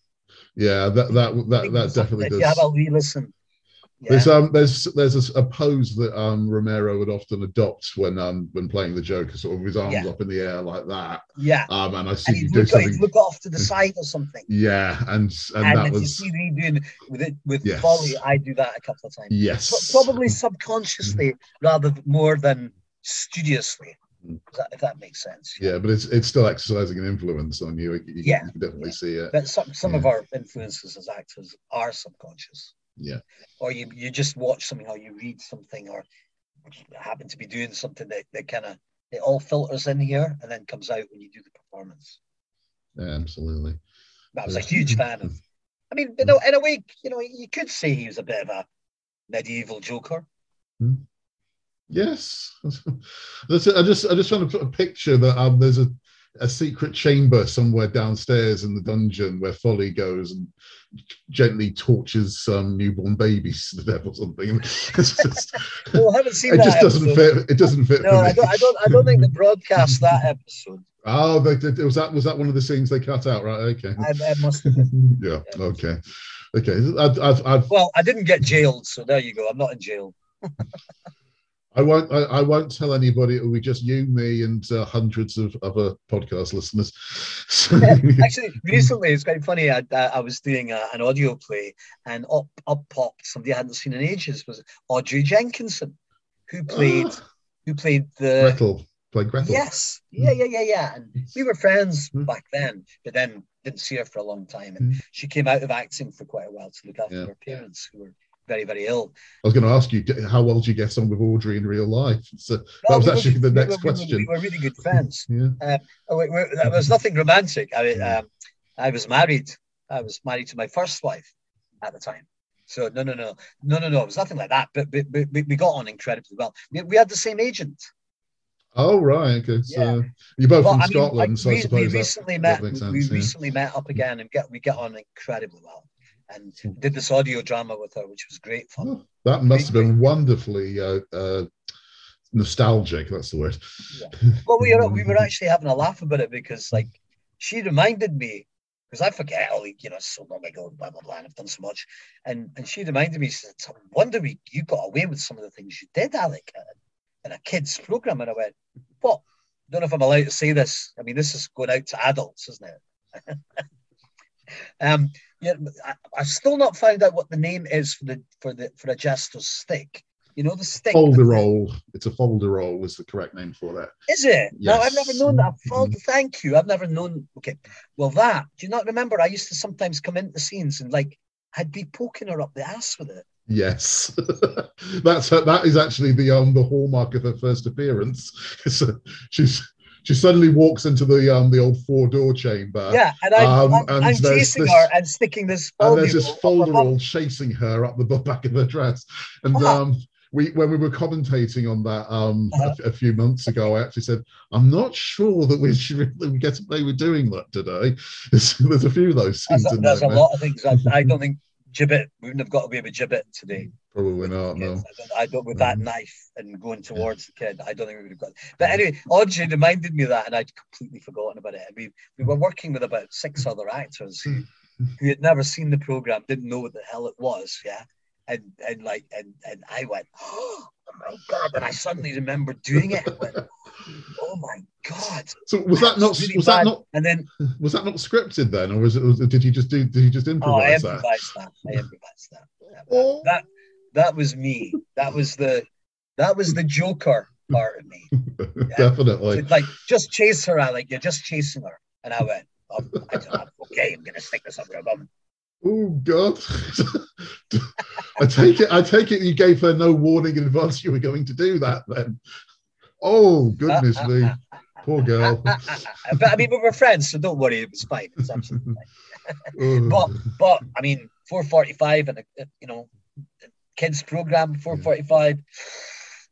yeah, that that that, that definitely if does. you have a re-listen. Yeah. There's um there's there's a, a pose that um Romero would often adopt when um when playing the Joker, sort of with his arms Yeah. up in the air like that. yeah. Um, and I see And you do look, something. look off to the side or something. Yeah, and and, And, that if you was see me doing with it with Yes. Folly, I do that a couple of times. yes, Pro- Probably subconsciously rather more than studiously. Mm. If that, if that makes sense. Yeah, but it's it's still exercising an influence on you. You, you Yeah, can definitely yeah. see it. But some some of our influences as actors are subconscious. Yeah. Or you you just watch something or you read something or happen to be doing something that, that kind of it all filters in here and then comes out when you do the performance. Yeah, absolutely. I was a huge fan of. I mean, in a, in a way, you know, you could say he was a bit of a medieval Joker. Yes, that's it. I just I just want to put a picture that um there's a a secret chamber somewhere downstairs in the dungeon where Folly goes and gently tortures some newborn babies to death or something. Just, Well, I haven't seen it that. just doesn't fit. It doesn't fit No, for me. I don't, I don't. I don't think they broadcast that episode. Oh, they, they, was that was that one of the scenes they cut out? Right. Okay. I, I must have. Been. yeah. Okay. Okay. I've, I've, I've Well, I didn't get jailed, so there you go. I'm not in jail. I won't. I, I, won't tell anybody. It will be just you, me, and uh, hundreds of other podcast listeners. Actually, recently it's quite funny. I, I was doing a, an audio play, and up up popped somebody I hadn't seen in ages was Audrey Jenkinson, who played ah. who played the Gretel. Played Gretel. Yes. Yeah. Yeah. Yeah. Yeah. And we were friends mm. back then, but then didn't see her for a long time, and mm. she came out of acting for quite a while to look after yeah. her parents who were very, very ill. I was going to ask you, how well do you get on with Audrey in real life? So that was we actually were, the next we were, question. We were really good friends. yeah. Uh, there was nothing romantic. I mean, um, I was married. I was married to my first wife at the time. So no, no, no, no, no, no. It was nothing like that. But, but, but we got on incredibly well. We, we had the same agent. Oh right, okay. So yeah. you're both well, from I mean, Scotland, like, so we, I suppose we recently met. That we yeah. recently met up again and get we get on incredibly well and did this audio drama with her, which was great fun. Oh, that must great, have been great. wonderfully uh, uh, nostalgic. That's the word. Yeah. Well, we were, we were actually having a laugh about it because, like, she reminded me because I forget all you know so long ago, blah blah blah, and I've done so much, and and she reminded me, she said, "I wonder we, you got away with some of the things you did, Alec, in a kids program." And I went, "What? Don't know if I'm allowed to say this. I mean, this is going out to adults, isn't it?" um, yeah, I, I've still not found out what the name is for the for the for a jester's stick. You know the stick. Folderol. It's a folderol is the correct name for that. Is it? Yes. No, I've never known that. Fold, mm-hmm. Thank you. I've never known. Okay. Well, that. Do you not remember? I used to sometimes come into the scenes and like I'd be poking her up the ass with it. Yes, that's her, that is actually the um the hallmark of her first appearance. So she's she suddenly walks into the um the old four door chamber. Yeah, and I'm, um, I'm, and I'm chasing this, her and sticking this. And there's this folderol chasing her up the back of her dress, and uh-huh. um. We, when we were commentating on that um, uh-huh. a, a, few months ago, I actually said, "I'm not sure that we should really get away with doing that today." There's, there's a few of those scenes. There's, a, there's a lot of things. I, I don't think Gibbet. We wouldn't have got away with Gibbet today. Probably not. No. I don't, I don't, with that knife and going towards the kid. I don't think we would have got. But anyway, Audrey reminded me of that, and I'd completely forgotten about it. We we were working with about six other actors who who had never seen the program, didn't know what the hell it was. Yeah, and and like and and I went, oh my god! And I suddenly remembered doing it. Went, oh my god! So was that, not really was bad. that not and then was that not scripted then, or was it? Was, did you just do? Did you just oh, improvise? Oh, I improvised that. that. I improvised that. Oh. That that was me. That was the that was the Joker part of me. Yeah. Definitely. like just chase her, Alec. You're just chasing her, and I went, oh, I don't know, okay, I'm gonna stick this up your bum. Oh God! I take it. I take it. You gave her no warning in advance. You were going to do that. Then. Oh goodness me, poor girl. but I mean, we were friends, so don't worry. It was fine. It was absolutely fine. but but I mean, 4:45, and uh, you know, kids program 4:45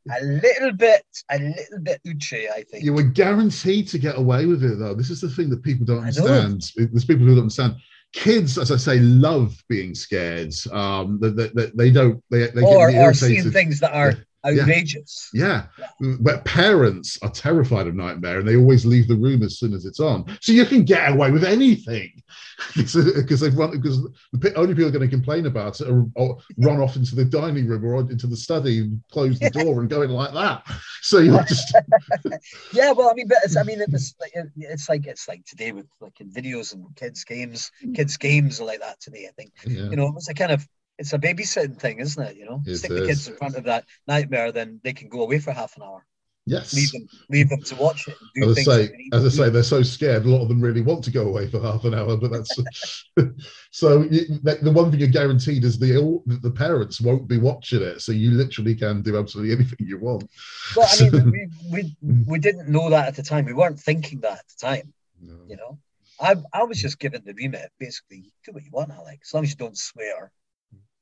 a little bit, a little bit outre, I think. You were guaranteed to get away with it, though. This is the thing that people don't understand. There's people who don't understand. Kids, as I say, love being scared. Um, they, they, they don't. They, they or, get or seeing things that are outrageous. Yeah. yeah. But parents are terrified of Knightmare and they always leave the room as soon as it's on. So you can get away with anything because they've run because the only people are going to complain about it are, are run off into the dining room or into the study and close the door and go in like that. So you're just Yeah, well I mean but it's, I mean it's like it's like it's like today with like in videos and kids games, kids games are like that today, I think. Yeah. You know, it was a kind of it's a babysitting thing, isn't it? You know, it stick is. the kids in front of that Knightmare, then they can go away for half an hour. Yes. Leave them, leave them to watch it. as I say, as I say, they're so scared. A lot of them really want to go away for half an hour, but that's so. You, the one thing you're guaranteed is the the parents won't be watching it, so you literally can do absolutely anything you want. Well, I mean, we, we we didn't know that at the time. We weren't thinking that at the time. No. You know, I I was just given the remit. Basically, do what you want, Alex, as long as you don't swear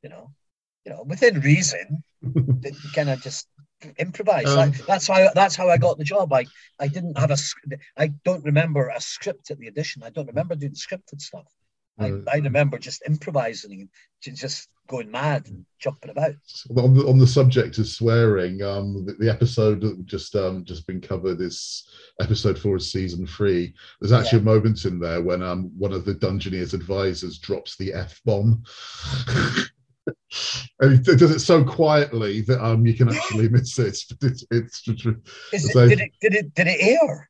you know, you know, within reason, kind of just improvise. Um, like, that's how that's how I got the job. I I didn't have a I don't remember a script at the audition. I don't remember doing scripted stuff. I, I remember just improvising and just going mad and jumping about. On the, on the subject of swearing, um, the, the episode that just um, just been covered is episode four of season three. There's actually yeah. a moment in there when um, one of the Dungeoneers advisors drops the f bomb. and he does it so quietly that um you can actually miss it. It's, it's, it's, So- it, did it did it did it air?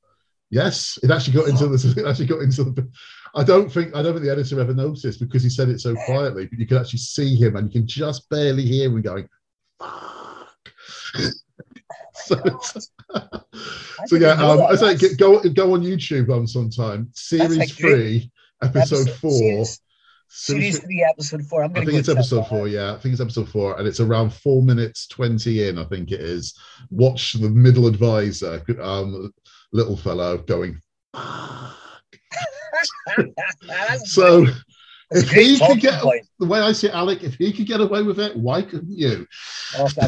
yes, it actually got into the. It actually got into the. I don't think I don't think the editor ever noticed because he said it so quietly, but you can actually see him and you can just barely hear him going, "Fuck." so, it's- so yeah, um. I say go go on YouTube um sometime. Series like three, episode Episode- four. Series, series series three, episode four. I'm I think it's episode four. Yeah, I think it's episode four, and it's around four minutes twenty in. I think it is. Watch the middle advisor, um, little fellow going. So if he could get the way I see it, Alec, if he could get away with it, why couldn't you?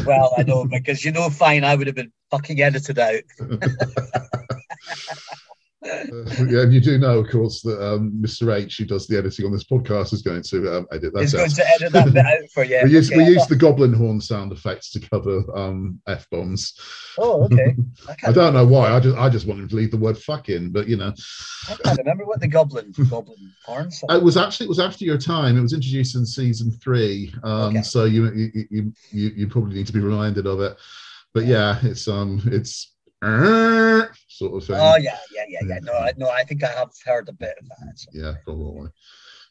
well, I know because you know, fine, I would have been fucking edited out. Uh, yeah, and you do know, of course, that um, Mr. H, who does the editing on this podcast, is going to um, edit that He's going to edit that bit out for you. we use Okay, we use the goblin horn sound effects to cover um, f bombs. Oh, okay. I I don't know why. I just I just want him to leave the word "fuck" in, but you know, I can't remember what the goblin goblin horn song. it was actually it was after your time. It was introduced in season three, um, Okay. so you, you you you you probably need to be reminded of it. But yeah, it's um it's uh, sort of thing. Oh yeah, yeah, yeah, yeah. No, I, no, I think I have heard a bit of that. So. Yeah, probably.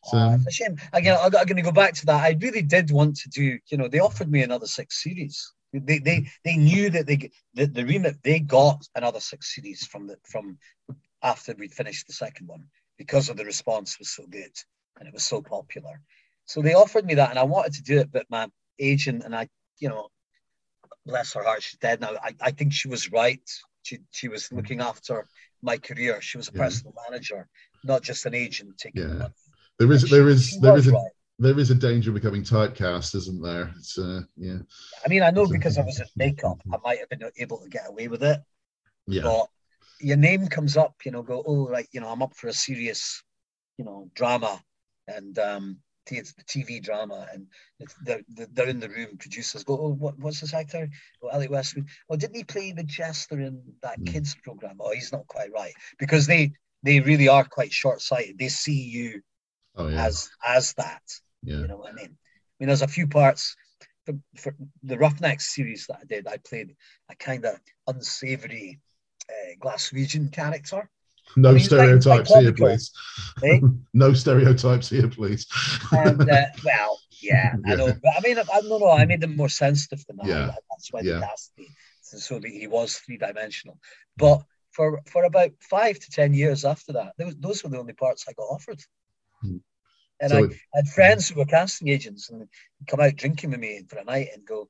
So, Uh, it's a shame. Again, I'm going to go back to that. I really did want to do. You know, they offered me another six series. They they they knew that they the, the remit they got another six series from the from after we finished the second one because of the response was so good and it was so popular. So they offered me that, and I wanted to do it, but my agent and I, you know, bless her heart, she's dead now. I, I think she was right. She she was looking after my career. She was a. Yeah. personal manager, not just an agent taking Yeah. money. there is there is there is a right. there is a danger of becoming typecast, isn't there? It's uh, yeah I mean, I know So- because I was in makeup, I might have been able to get away with it. yeah But your name comes up, you know, go, oh, right, you know, I'm up for a serious, you know, drama and um, it's the TV drama, and they're, they're they're in the room. Producers go, oh, what, what's this actor? Oh, Ali Westwood. Oh, didn't he play the jester in that Mm. kids program? Oh, he's not quite right because they they really are quite short sighted. They see you oh yeah as as that. yeah You know what I mean? I mean, there's a few parts for, for the Roughnecks series that I did. I played a kind of unsavory uh, Glaswegian character. No he's like- he's like stereotypes here, please. Eh? no stereotypes here, please. And uh, well, yeah, I Yeah. know, but I mean, I, no, no, I made him more sensitive than that. Yeah. That's why Yeah. they cast me, so, so that he was three dimensional. But for for about five to ten years after that, those those were the only parts I got offered. Hmm. And So I, it- I had friends who were casting agents and come out drinking with me for a night and go,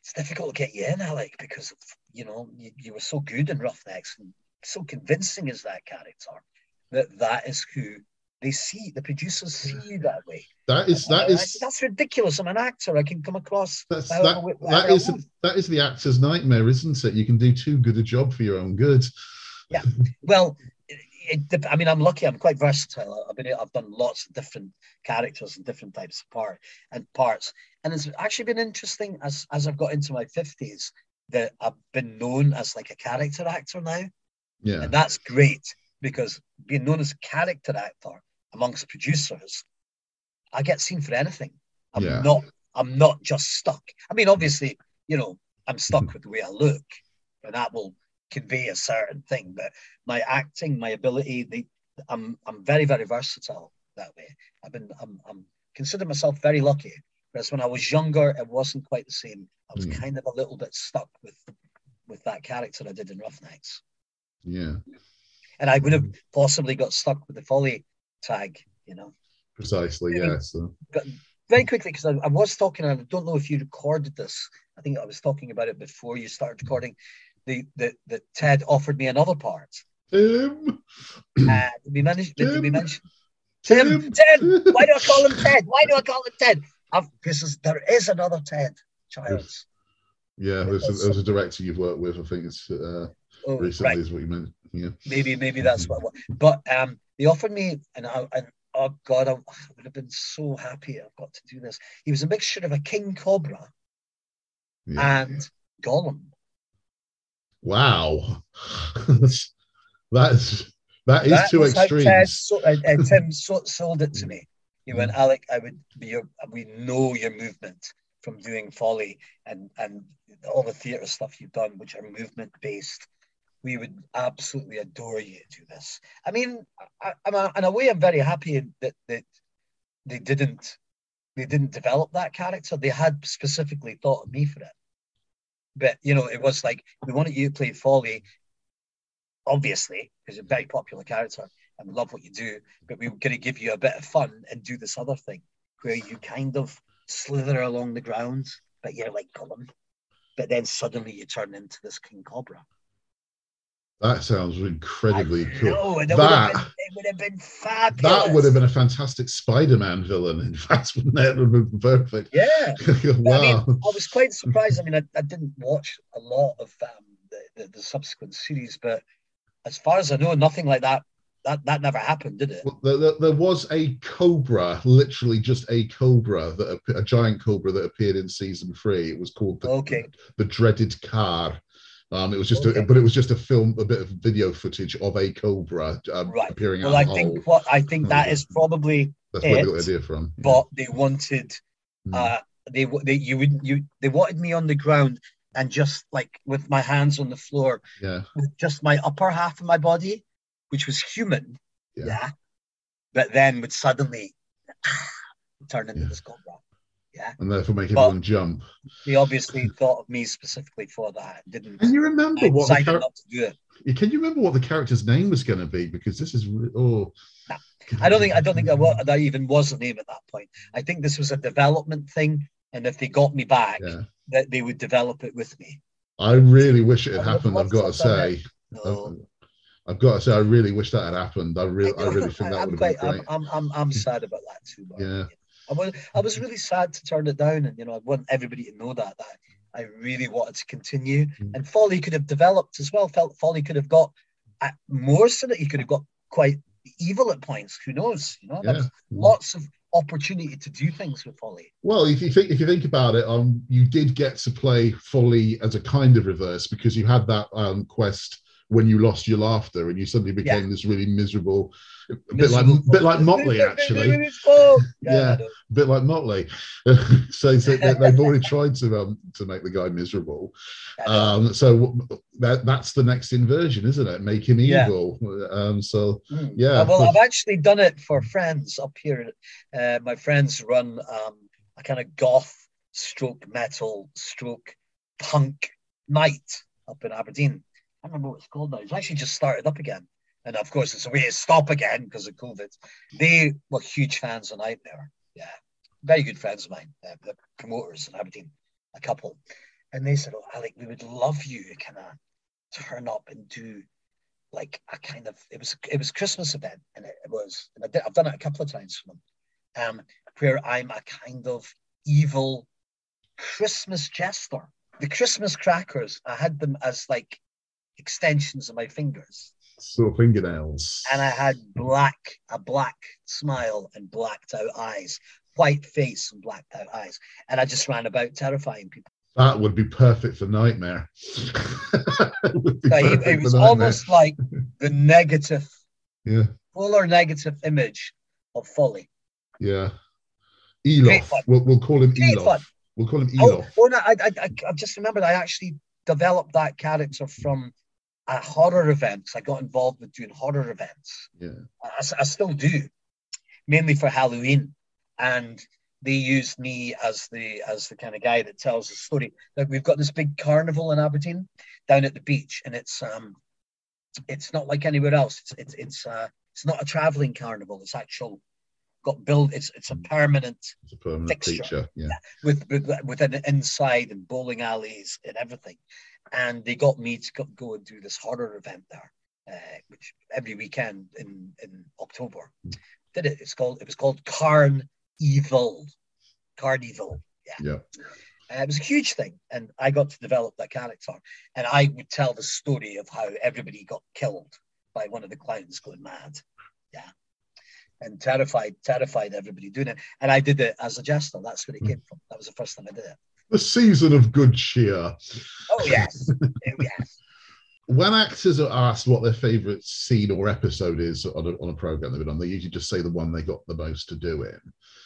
"It's difficult to get you in, Alec, because of, you know you, you were so good in Roughnecks and so convincing as that character that that is who they see. The producers see you that way. that is that I- I is said, that's ridiculous. I'm an actor. I can come across. that's that wi- that I is that is the actor's nightmare, isn't it? You can do too good a job for your own good. Yeah. Well, it, it, I mean, I'm lucky. I'm quite versatile. I've been, I've done lots of different characters and different types of part and parts, and it's actually been interesting as as I've got into my fifties that I've been known as like a character actor now, Yeah, and that's great because being known as a character actor amongst producers, I get seen for anything. I'm Yeah. not. I'm not just stuck. I mean, obviously, you know, I'm stuck with the way I look, and that will convey a certain thing. But my acting, my ability, the I'm I'm very very versatile that way. I've been I'm I'm consider myself very lucky. Whereas when I was younger, it wasn't quite the same. I was Mm. kind of a little bit stuck with with that character I did in Roughnecks, yeah, and I would have possibly got stuck with the Folly tag. You know, precisely. Yeah, so very quickly because I, I was talking. and I don't know if you recorded this. I think I was talking about it before you started recording. The the that Ted offered me another part. Tim, Uh, did we manage? Did we Tim. mention Tim? Tim. Tim. Why do I call him Ted? Why do I call him Ted? Is there is another Ted Childs. yeah, there's a, there's a director you've worked with. I think it's uh, Oh, recently right. is what you meant. Yeah, Maybe maybe that's what. But um, they offered me, and I and oh god, I, would have been so happy. I've got to do this. He was a mixture of a king cobra yeah. and Gollum. wow, that's that is that is That was how Ted so, uh, uh, Tim so, sold it to me. He went, Alec, I would be your, we know your movement from doing Folly and and all the theatre stuff you've done, which are movement based. We would absolutely adore you to do this. I mean, I, I'm in a way, I'm very happy that that they didn't they didn't develop that character. They had specifically thought of me for it. But you know, it was like we wanted you to play Folly, obviously, because you're a very popular character and love what you do, but we were going to give you a bit of fun and do this other thing where you kind of slither along the ground, but you're like Gollum. But then suddenly you turn into this King Cobra. That sounds incredibly cool. Know, that, would have been, it would have been fabulous. That would have been a fantastic Spider-Man villain. In fact, wouldn't it? would have been perfect. Yeah. wow. I, mean, I, was quite surprised. I mean, I, I didn't watch a lot of um, the, the, the subsequent series, but as far as I know, nothing like that that that never happened, did it? Well, there, there, was a cobra, literally just a cobra that a giant cobra that appeared in season three. It was called the, okay. the, the dreaded car. Um, it was just, okay. a, but it was just a film, a bit of video footage of a cobra um, right. appearing. Well, I think what I think that is probably that's where they got the idea from. But they wanted, mm. uh, they they you would you they wanted me on the ground and just like with my hands on the floor, yeah, with just my upper half of my body which was human, yeah, yeah but then would suddenly turn into yeah. this cobra. Yeah. And therefore make but everyone jump. He obviously thought of me specifically for that. Didn't Can you remember what the char- not to do it. Can you remember what the character's name was going to be? Because this is oh. I don't think I don't think that, was, that even was the name at that point. I think this was a development thing, and if they got me back, yeah. that they would develop it with me. I really wish it had happened. I've got to say. No. I've got to say, I really wish that had happened. I really, I, I really think that would have been great. I'm, I'm, I'm, I'm sad about that too. yeah. I was, I was really sad to turn it down, and you know, I want everybody to know that that I really wanted to continue. Mm. And Folly could have developed as well. Felt Folly could have got uh, more so that he could have got quite evil at points. Who knows? You know, yeah. lots of opportunity to do things with Folly. Well, if you think if you think about it, um, you did get to play Folly as a kind of reverse because you had that um quest when you lost your laughter and you suddenly became yeah. this really miserable, a bit like bit like Motley actually. yeah, bit like Motley. so, so they, have already tried to um, to make the guy miserable. Um, so that that's the next inversion, isn't it? Make him evil. Yeah. Um, so mm. yeah. Well, I've actually done it for friends up here. Uh, my friends run um, a kind of goth stroke metal stroke punk night up in Aberdeen Don't remember what it's called now. It's actually just started up again. And of course, it's a way to stop again because of COVID. They were huge fans of Knightmare. Yeah. Very good friends of mine, uh, the promoters in Aberdeen, a couple. And they said, Oh, Alec, we would love you to kind of turn up and do like a kind of it was it was Christmas event and it, it was and I did, I've done it a couple of times for them um where I'm a kind of evil Christmas jester the Christmas crackers I had them as like extensions of my fingers. So fingernails. And I had black, a black smile and blacked out eyes, white face and blacked out eyes. And I just ran about terrifying people. That would be perfect for Knightmare. it, it, it was almost like the negative, yeah, polar negative image of folly. Yeah, Elof. We'll, we'll call him Great Elof. Fun. We'll call him oh, Elof. Oh, oh no, I, I, I just remembered I actually developed that character from at horror events. I got involved with doing horror events. Yeah, I, I still do, mainly for Halloween, and they used me as the as the kind of guy that tells the story. Like we've got this big carnival in Aberdeen down at the beach, and it's um, it's not like anywhere else. It's it's it's uh, it's not a traveling carnival. It's actual got built. It's it's a permanent, it's a permanent fixture, feature, yeah. with, with with an inside and bowling alleys and everything and they got me to go and do this horror event there, uh, which every weekend in in October. Mm. Did it? It's called. It was called Carn Evil. Carn Evil. Yeah. Yeah. Uh, it was a huge thing, and I got to develop that character. And I would tell the story of how everybody got killed by one of the clowns going mad. Yeah, and terrified, terrified everybody doing it. And I did it as a jester. That's where it mm. came from. That was the first time I did it the season of good cheer. Oh yes, oh, yes. when actors are asked what their favorite scene or episode is on a, on a program they've been on, they usually just say the one they got the most to do in.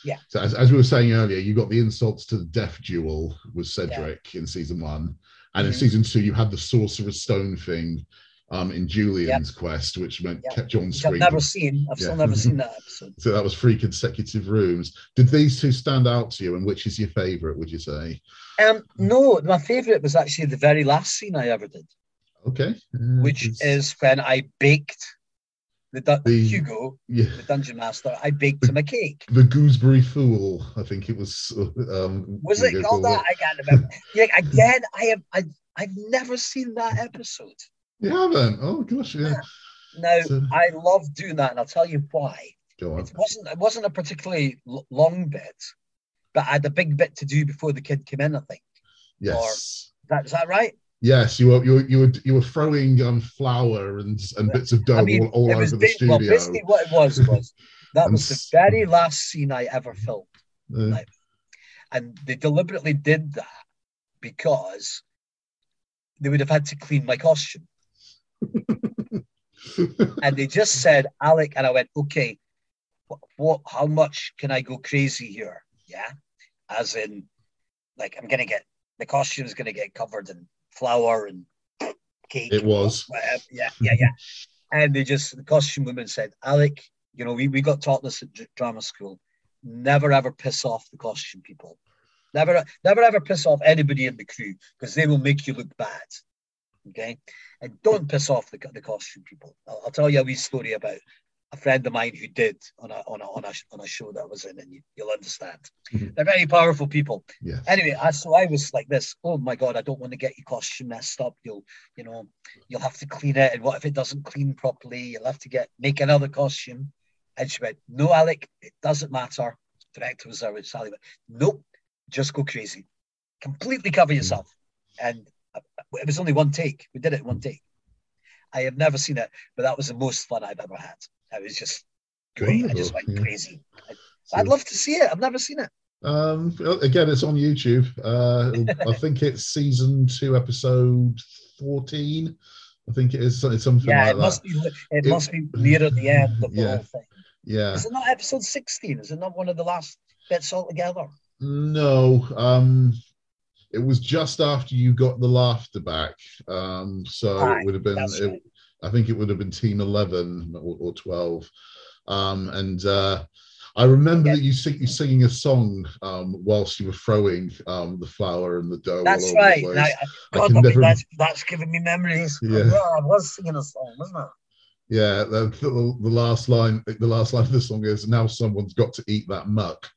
Yeah. So as, as we were saying earlier, you got the insults to the death duel with Cedric in season one, and in Mhm. season two you had the Sorcerer's Stone thing um, in Julian's quest, which meant Yep. kept you on Which I've screen. never seen. I've still never seen that episode. So that was three consecutive rooms. Did these two stand out to you, and which is your favourite? Would you say? Um, no, my favourite was actually the very last scene I ever did, Okay. Uh, which it's- is when I baked the, du- The- Hugo, yeah. the dungeon master. I baked him a cake. The Gooseberry Fool, I think it was. Um, Was it called that? I can't remember. yeah, again, I have I, I've never seen that episode. You haven't? Oh gosh, yeah. Now So- I love doing that, and I'll tell you why. Go on. It wasn't it wasn't a particularly l- long bit, but I had a big bit to do before the kid came in. I think Yes. is that is that right? Yes, you were you were you were, you were throwing um, flour and and bits of dough I mean, all, all over the ba- studio. well, basically what it was was that was the very last scene I ever filmed, Uh, like- and they deliberately did that because they would have had to clean my costume. and they just said, Alec, and I went, okay, what, what, how much can I go crazy here? Yeah. As in, like, I'm going to get, the costume's going to get covered in flour and cake. it was. Whatever. Yeah, yeah, yeah. and they just, the costume woman said, Alec, you know, we, we got taught this at drama school. Never ever piss off the costume people. Never, never ever piss off anybody in the crew because they will make you look bad. Okay. And don't piss off the, the costume people. I'll, I'll tell you a wee story about a friend of mine who did on a, on a, on a, on a show that I was in, and you, you'll understand. Mhm. They're very powerful people. Yeah. Anyway, I, so I was like this. Oh my god, I don't want to get your costume messed up. You'll, you know, you'll have to clean it, and what if it doesn't clean properly? You'll have to get make another costume. And she went, "No, Alec, it doesn't matter." Director was there with Sally. Went, nope, just go crazy, completely cover yourself. And it was only one take. We did it in one take. I have never seen it, but that was the most fun I've ever had. It was just great. I just went yeah. crazy. I'd love to see it. I've never seen it. Um, again, it's on YouTube. Uh, I think it's season two, episode fourteen. I think it is. It's something Yeah, like it that. must be. It, It- must be near the end of the Yeah. whole thing. Yeah. Is it not episode sixteen? Is it not one of the last bits altogether? No. Um, it was just after you got the laughter back. Um, so Aye, it would have been. It, right. I think it would have been team eleven or, or twelve. Um, and uh, I remember Yeah. that you sing you singing a song um, whilst you were throwing um, the flour and the dough. That's right. The Now, place. I- God, can I mean, never- that's that's giving me memories. Yeah. Yeah, I was singing a song, wasn't it? Yeah, the, the, the last line, the last line of the song is "Now someone's got to eat that muck."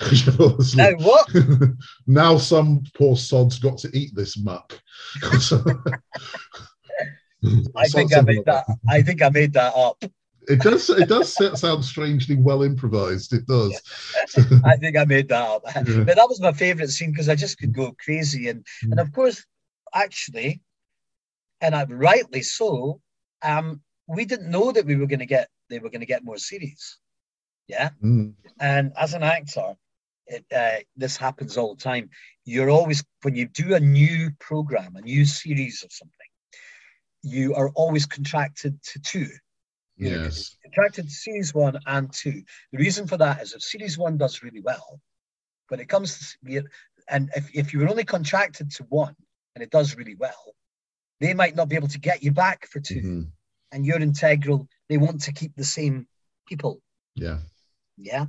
Now what? now some poor sod's got to eat this muck. I think I made that. I think I made that up. It does. It does sound strangely well improvised. It does. I think I made that up. Yeah. But that was my favourite scene because I just could go crazy, and and Mm. of course, actually, and I rightly so. Um, we didn't know that we were going to get they were going to get more series. Yeah. Mm, And as an actor, it, uh, this happens all the time. You're always, when you do a new program, a new series of something, you are always contracted to two. You're yes. contracted to series one and two. The reason for that is if series one does really well, when it comes to, and if, if you were only contracted to one and it does really well, they might not be able to get you back for 2 Mhm, And you're integral. They want to keep the same people. Yeah. Yeah.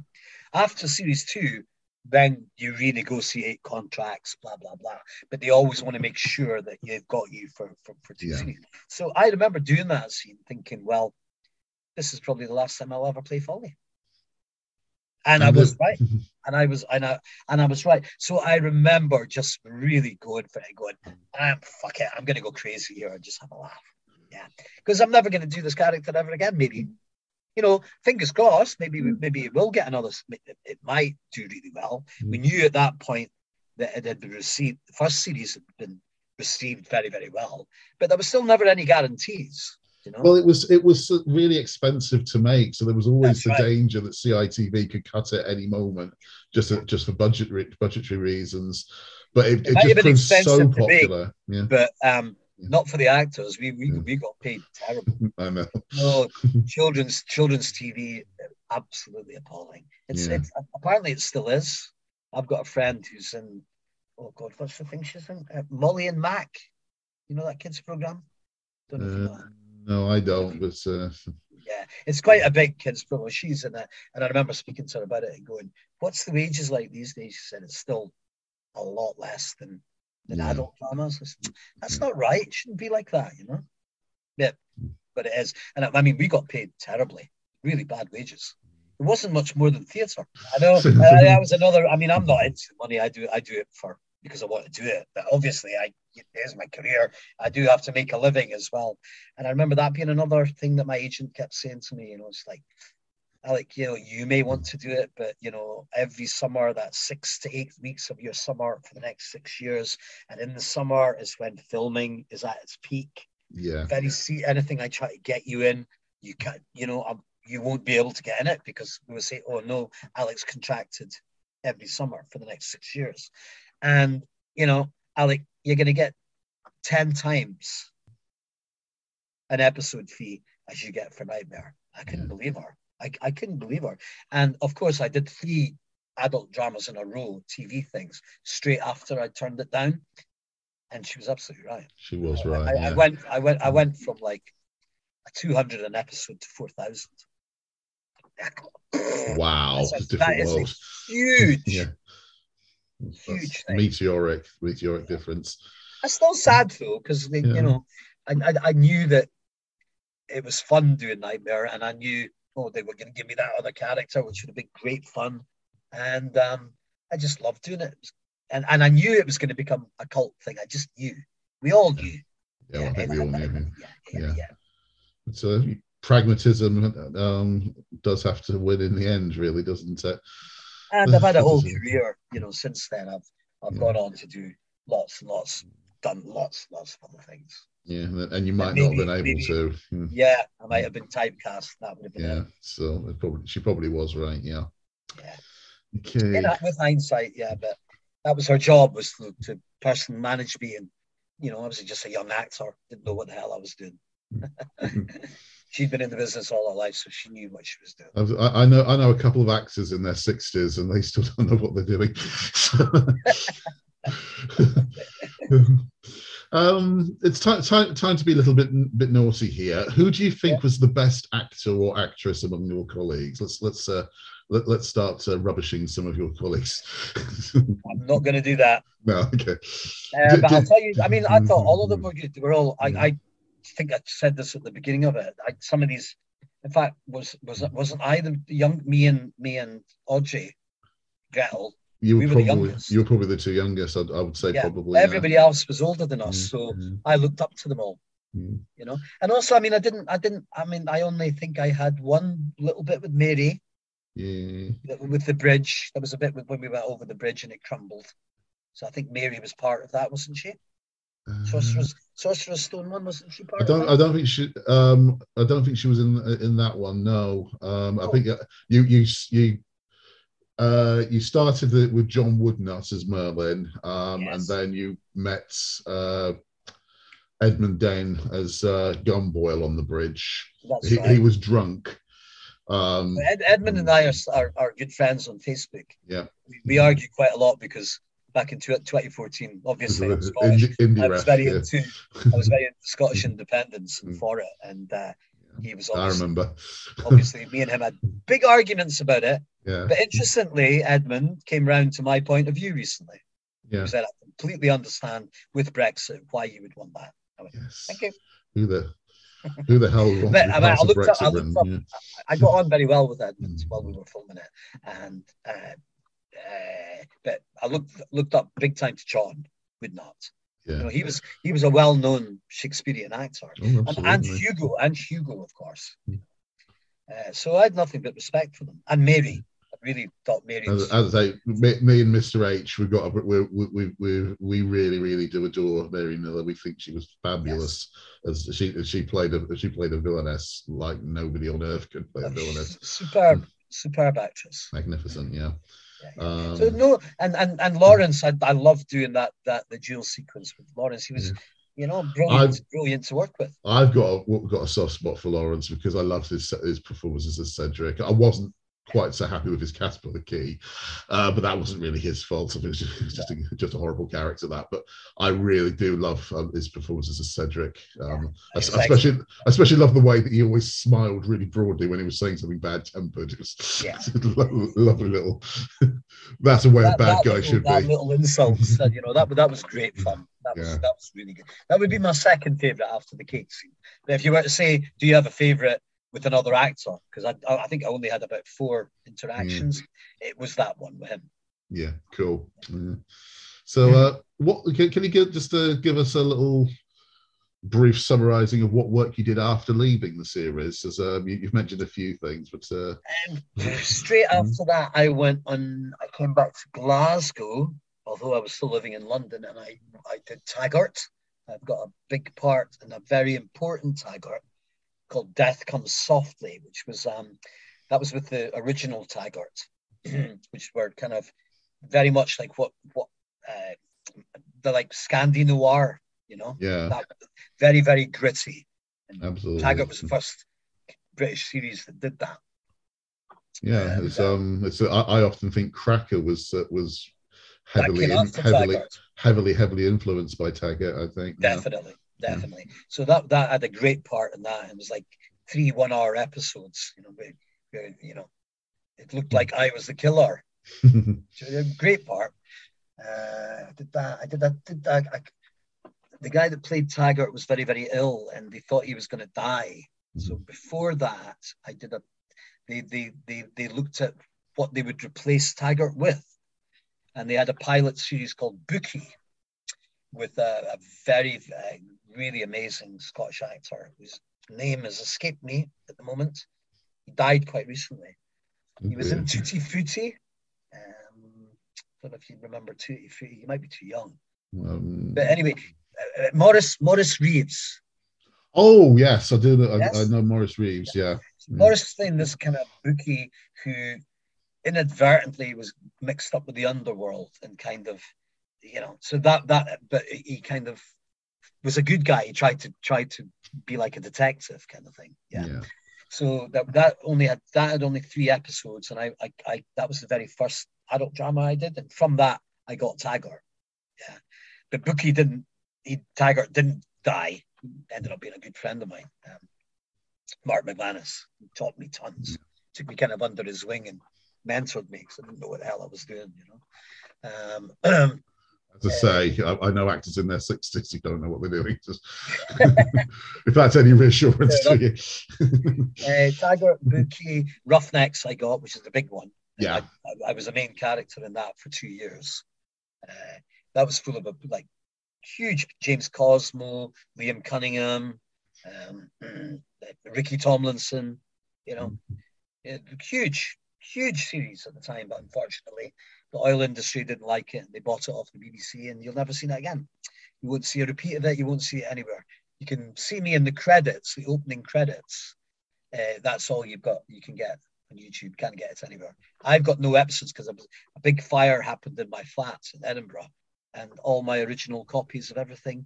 After series two, then you renegotiate contracts, blah blah blah. But they always want to make sure that you've got you for for, for two Yeah. series. So I remember doing that scene, thinking, well, this is probably the last time I'll ever play Folly. And I was right. And I was and I and I was right. So I remember just really going for it, going, ah, fuck it, I'm gonna go crazy here and just have a laugh. Yeah. Because I'm never gonna do this character ever again, maybe. You know, fingers crossed, maybe maybe it will get another it, might do really well. We knew at that point that it had been received the first series had been received very, very well. But there was still never any guarantees. You know? Well, it was it was really expensive to make, so there was always That's the right. danger that CITV could cut it any moment, just just for budget budgetary reasons. But it, It it, just proved so to make, popular. Yeah. but um, Not for the actors. We we, Yeah. we got paid terrible. I know. No, children's children's TV absolutely appalling. It's, Yeah. it's apparently it still is. I've got a friend who's in. Oh God, what's the thing she's in? Uh, Molly and Mac. You know that kids program? Don't know if you know. Uh, no, I don't. But uh, Yeah, it's quite a big kids program. She's in it, and I remember speaking to her about it and going, "What's the wages like these days?" She said, "It's still a lot less than than Yeah. adult dramas." That's not right. It shouldn't be like that, you know. Yeah, but it is, and I, mean, we got paid terribly, really bad wages. It wasn't much more than theatre. I know that was another. I mean, I'm not into money. I do. I do it for because I want to do it. But obviously, I it is my career. I do have to make a living as well. And I remember that being another thing that my agent kept saying to me. You know, it's like, Alec, you know, you may want to do it, but you know, every summer, that six to eight weeks of your summer for the next six years, and in the summer is when filming is at its peak. yeah, If any see anything I try to get you in, you can't, you know, um, you won't be able to get in it because we will say, oh no, Alex contracted every summer for the next six years. And, you know, Alec, you're going to get 10 times an episode fee as you get for Knightmare. I couldn't Yeah. believe her. I, I couldn't believe her. And of course, I did three adult dramas in a row, TV things, straight after I turned it down. And she was absolutely right. she was right. I, I went, I went, I mm. went from like a 200 an episode to 4,000. Wow, That's a- it's a that different is a world. huge. Yeah, Huge meteoric, meteoric difference. That's still sad though, because Yeah. you know, I, I I knew that it was fun doing Knightmare, and I knew oh they were going to give me that other character, which would have been great fun, and um, I just loved doing it, and and I knew it was going to become a cult thing. I just knew. We all knew. Yeah, I think we all knew. yeah. Yeah, yeah, Yeah. yeah. So pragmatism um, does have to win in the end, really, doesn't it? And I've had a whole career, you know, since then. I've I've Yeah. gone on to do lots and lots, done lots, lots of other things. Yeah, and you might maybe- not have been able maybe- to. Hmm, Yeah, I might have been typecast. That would have been Yeah, it. so probably she probably was right. Yeah. Yeah. Okay. With hindsight, yeah, but that was her job was to, to person manage me, and you know, I was just a young actor, didn't know what the hell I was doing. She'd been in the business all her life, so she knew what she was doing. I I know I know a couple of actors in their sixties, and they still don't know what they're doing. um, it's time, time time to be a little bit bit naughty here. Who do you think was the best actor or actress among your colleagues? Let's let's uh, let, let's start uh, rubbishing some of your colleagues. I'm not going to do that. no, okay. Uh, but I'll tell you, I mean, I thought all of them were good. They were all. I, I think I said this at the beginning of it. I, some of these, in fact, was was wasn't I the young me and me and Audrey Gretel? You were we were the probably youngest. you were probably the two youngest. I'd, I would say Yeah, probably. yeah. Everybody else was older than us, so mm, I looked up to them all. mm. You know, and also, I mean, I didn't, I didn't, I mean, I only think I had one little bit with Mary Yeah. with the bridge. There was a bit with, when we went over the bridge and it crumbled. So I think Mary was part of that, wasn't she? Uh, Sorcerer's Sorcerer's Stone one, wasn't she part I don't. of I don't think she. Um, I don't think she was in in that one. No. Um, I Oh. think uh, you you you. Uh, you started the, with John Woodnutt as Merlin, um, and then you met uh, Edmund Dainton as uh, Gumboil on the bridge. He, right. he was drunk. Um, Ed, Edmund and I are, are, are good friends on Facebook. Yeah. We, we argue quite a lot because back in 2014, obviously, I'm Scottish. indie, indie I was very yeah. into I was very into Scottish independence and Mm. for it, and uh, he was I remember. obviously me and him had big arguments about it. yeah, But interestingly, Edmund came round to my point of view recently. yeah. He said, "I completely understand with Brexit why you would want that." I went, Yes. "Thank you." Who the who the hell But, I mean, I looked up- I looked up- I got on very well with Edmund Mm. while we were filming it, and uh, uh, but I looked looked up big time to John Woodnutt. Yeah, You know, he was he was a well known Shakespearean actor, Oh, and, and. Hugo and Hugo, of course. Mm. Uh, so I had nothing but respect for them, and Mary. I really thought Mary. As, Was, as I say, me, me and Mr. H, we've got a, we, we, we, we, we really, really do adore Mary Miller. We think she was fabulous as she she played a she played a villainess like nobody on earth could play a villainess. superb, superb actress. Magnificent, yeah. Um, So no, and and and Lawrence, I, I love doing that that the duel sequence with Lawrence. He was Yeah. You know, brilliant, I've, brilliant to work with. I've got a, got a soft spot for Lawrence because I loved his his performances as Cedric. I wasn't quite so happy with his Casper the Key, uh, but that wasn't really his fault. It was just, it was just, a, just a horrible character that. But I really do love um, his performances as Cedric. Um, yeah, especially, especially love the way that he always smiled really broadly when he was saying something bad tempered. It was yeah. lovely little. that's a way that, a bad guy little, should that be. Little insults, you know that that was great fun. That was yeah. that was really good. That would be my second favorite after the cake scene. But if you were to say, do you have a favorite? With another actor because I, I think I only had about four interactions. Mm. It was that one with him. Yeah, cool. Yeah. So, uh, what can, can you give, just uh, give us a little brief summarizing of what work you did after leaving the series? As um, you, have mentioned a few things, but uh... um, straight mm. after that, I went on. I came back to Glasgow, although I was still living in London, and I I did Taggart. I've got a big part and a very important Taggart called Death Comes Softly, which was um, that was with the original Taggart, which were kind of very much like what what uh, the like Scandi noir, you know, yeah, that, very very gritty. And Absolutely, Taggart was the first British series that did that. Yeah, it's um, it's I, I often think Cracker was uh, was heavily in, heavily Taggart. heavily heavily influenced by Taggart. I think definitely definitely. Yeah. So that that had a great part in that. It was like three one-hour episodes. You know, where, you know, it looked like I was the killer. great part. Uh, I did that. I did that. Did that. I, the guy that played Taggart was very, very ill, and they thought he was going to die. Mm-hmm. So before that, I did a. They, they they they looked at what they would replace Taggart with, and they had a pilot series called Bookie, with a, a very uh, really amazing Scottish actor whose name has escaped me at the moment. He died quite recently. Okay. He was in Tutti Frutti. Um, I don't know if you remember Tutti Frutti. You might be too young. Um, but anyway, uh, uh, Maurice Maurice Roëves. Oh yes, I do. I, yes? I know Maurice Roëves. Yeah, yeah. Maurice playing this kind of bookie who inadvertently was mixed up with the underworld and kind of, you know, so that that but he kind of was a good guy. He tried to try to be like a detective kind of thing. Yeah. yeah. So that that only had that had only three episodes, and I, I I that was the very first adult drama I did, and from that I got Taggart. Yeah, but Bookie didn't. He Taggart didn't die. He ended up being a good friend of mine. Um, Mark McManus taught me tons. Took me kind of under his wing and mentored me because I didn't know what the hell I was doing. You know. Um, to say, I, I, know actors in their 60s who don't know what they're doing. Just, if that's any reassurance to you. uh, Taggart, Bookie, Roughnecks, I got, which is the big one. Yeah. I, I, was a main character in that for two years. Uh, that was full of a, like huge James Cosmo, Liam Cunningham, um, Ricky Tomlinson, you know, mm-hmm. huge, huge series at the time, but unfortunately, the oil industry didn't like it and they bought it off the BBC and you'll never see that again. You won't see a repeat of it. You won't see it anywhere. You can see me in the credits, the opening credits. Uh, that's all you've got. You can get on YouTube. Can't get it anywhere. I've got no episodes because a big fire happened in my flat in Edinburgh, and all my original copies of everything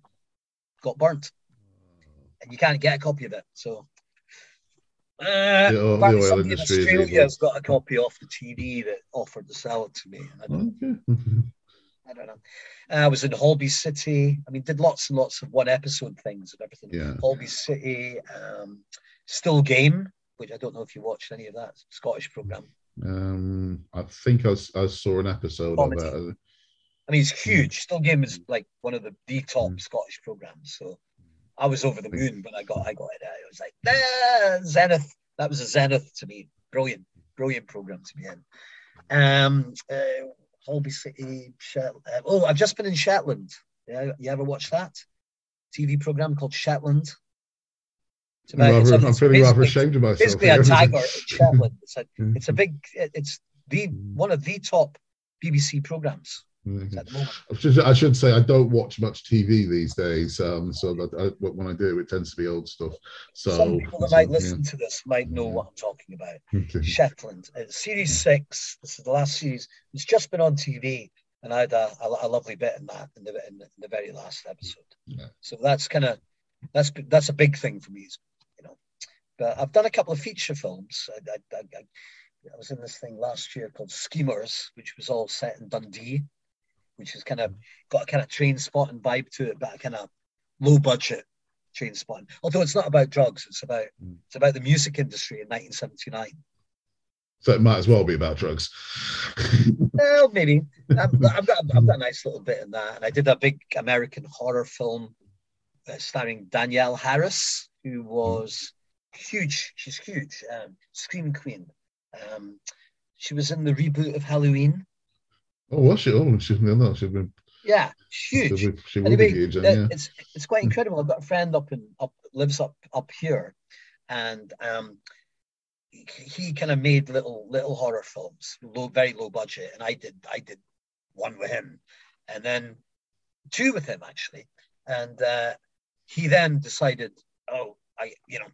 got burnt, and you can't get a copy of it. So uh, the, oil, the oil industry in Australia's got a copy off the TV that offered to sell it to me. I don't, okay. I don't know. Uh, I was in Holby City. I mean, did lots and lots of one episode things and everything. Yeah. Holby City, um, Still Game, which I don't know if you watched any of that Scottish program. Um, I think I, I saw an episode Comedy. of that. I mean, it's huge. Still Game is like one of the the top mm. Scottish programs. So I was over the moon when I got I got it. I was like, ah, Zenith. That was a Zenith to me. Brilliant, brilliant program to be in. Um, uh, Holby City, Shetland. Uh, oh, I've just been in Shetland. Yeah, you ever watch that TV program called Shetland? About, rather, I'm feeling rather ashamed of myself. Basically, a Taggart in Shetland. It's a, it's a big. It's the one of the top BBC programs. Mm-hmm. I, should, say I don't watch much TV these days, um, so that I, when I do, it tends to be old stuff. So some people that so, might listen yeah. to this might know what I'm talking about. Okay. Shetland, uh, series six. This is the last series. It's just been on TV. and I had a, a, a lovely bit in that in the in the, in the very last episode. Yeah. So that's kind of that's that's a big thing for me, you know. But I've done a couple of feature films. I, I, I, I was in this thing last year called Schemers, which was all set in Dundee, which has kind of got a kind of Trainspotting vibe to it, but a kind of low budget Trainspotting. Although it's not about drugs, it's about Mm. it's about the music industry in 1979. So it might as well be about drugs. Well, maybe. I've, I've, got, I've got a nice little bit in that. And I did a big American horror film uh, starring Danielle Harris, who was huge. She's huge. Um, Scream Queen. Um, she was in the reboot of Halloween. Oh, was she? Oh, she's no, she's been. Yeah, She, huge. be- she will be Anyway, huge. yeah. it's it's quite incredible. I've got a friend up in up lives up up here, and um, he, he kind of made little little horror films, low very low budget, and I did I did one with him, and then two with him actually, and uh, he then decided, oh, I you know,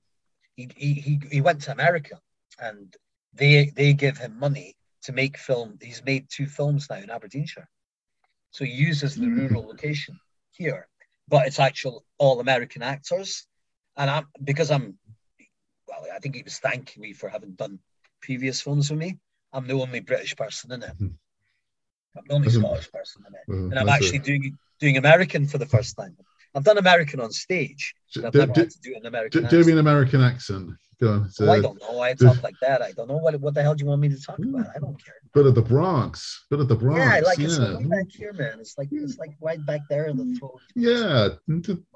he he he, he went to America, and they they give him money to make film. He's made two films now in Aberdeenshire. So he uses the rural hmm. location here, but it's actual all American actors. And I'm because I'm well, I think he was thanking me for having done previous films with me. I'm the only British person in it. Hmm. I'm the only hmm. Scottish person in it. Hmm, and I'm actually doing doing American for the first time. I've done American on stage. I've do, do, had to do an American do, do me an American accent. Go on. It's Oh, I don't know. I do- talk like that. I don't know what what the hell do you want me to talk about. I don't care. bit of the Bronx. Bit of the Bronx. Yeah, I like yeah. it's way back here, man. It's like it's like right back there in the mm, throat. Yeah,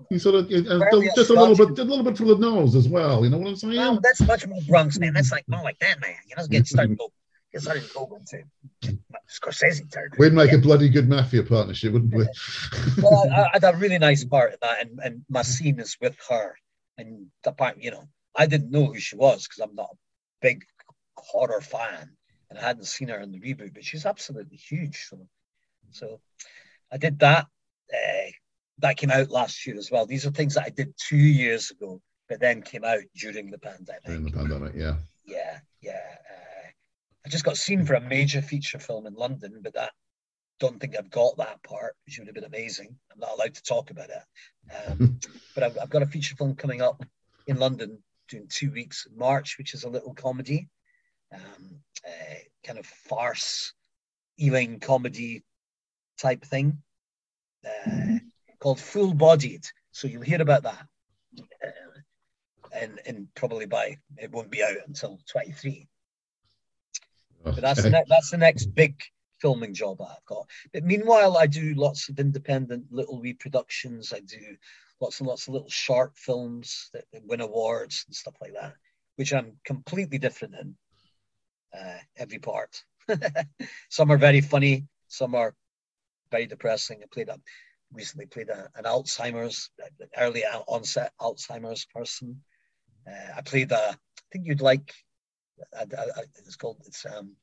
you sort of uh, uh, and Fairly just a little bit, a little bit for the nose as well. You know what I'm saying? No, that's much more Bronx, man. That's like more like that, man. You know, get started go, get started going to Scorsese territory. We'd make yeah. a bloody good mafia partnership, wouldn't we? Well, I, I had a really nice part in that, and, and my scene is with her. And the part, you know, I didn't know who she was because I'm not a big horror fan, and I hadn't seen her in the reboot, but she's absolutely huge. So, so I did that. Uh, that came out last year as well. These are things that I did two years ago, but then came out during the pandemic. During the pandemic, yeah. Yeah, yeah. Uh, I just got seen for a major feature film in London, but that don't think I've got that part, which would have been amazing. I'm not allowed to talk about it. Um, but I've, I've got a feature film coming up in London during two weeks in March, which is a little comedy, um, uh, kind of farce, Ealing comedy type thing, uh, called Full Bodied. So you'll hear about that. Uh, and, and probably by it won't be out until 23 but that's the ne- that's the next big filming job I've got. But meanwhile, I do lots of independent little reproductions. I do lots and lots of little short films that, that win awards and stuff like that, which I'm completely different in uh, every part. some are very funny, some are very depressing. I played a recently played a, an Alzheimer's early onset Alzheimer's person. Uh, I played a. I think you'd like. I, I, it's called. It's um.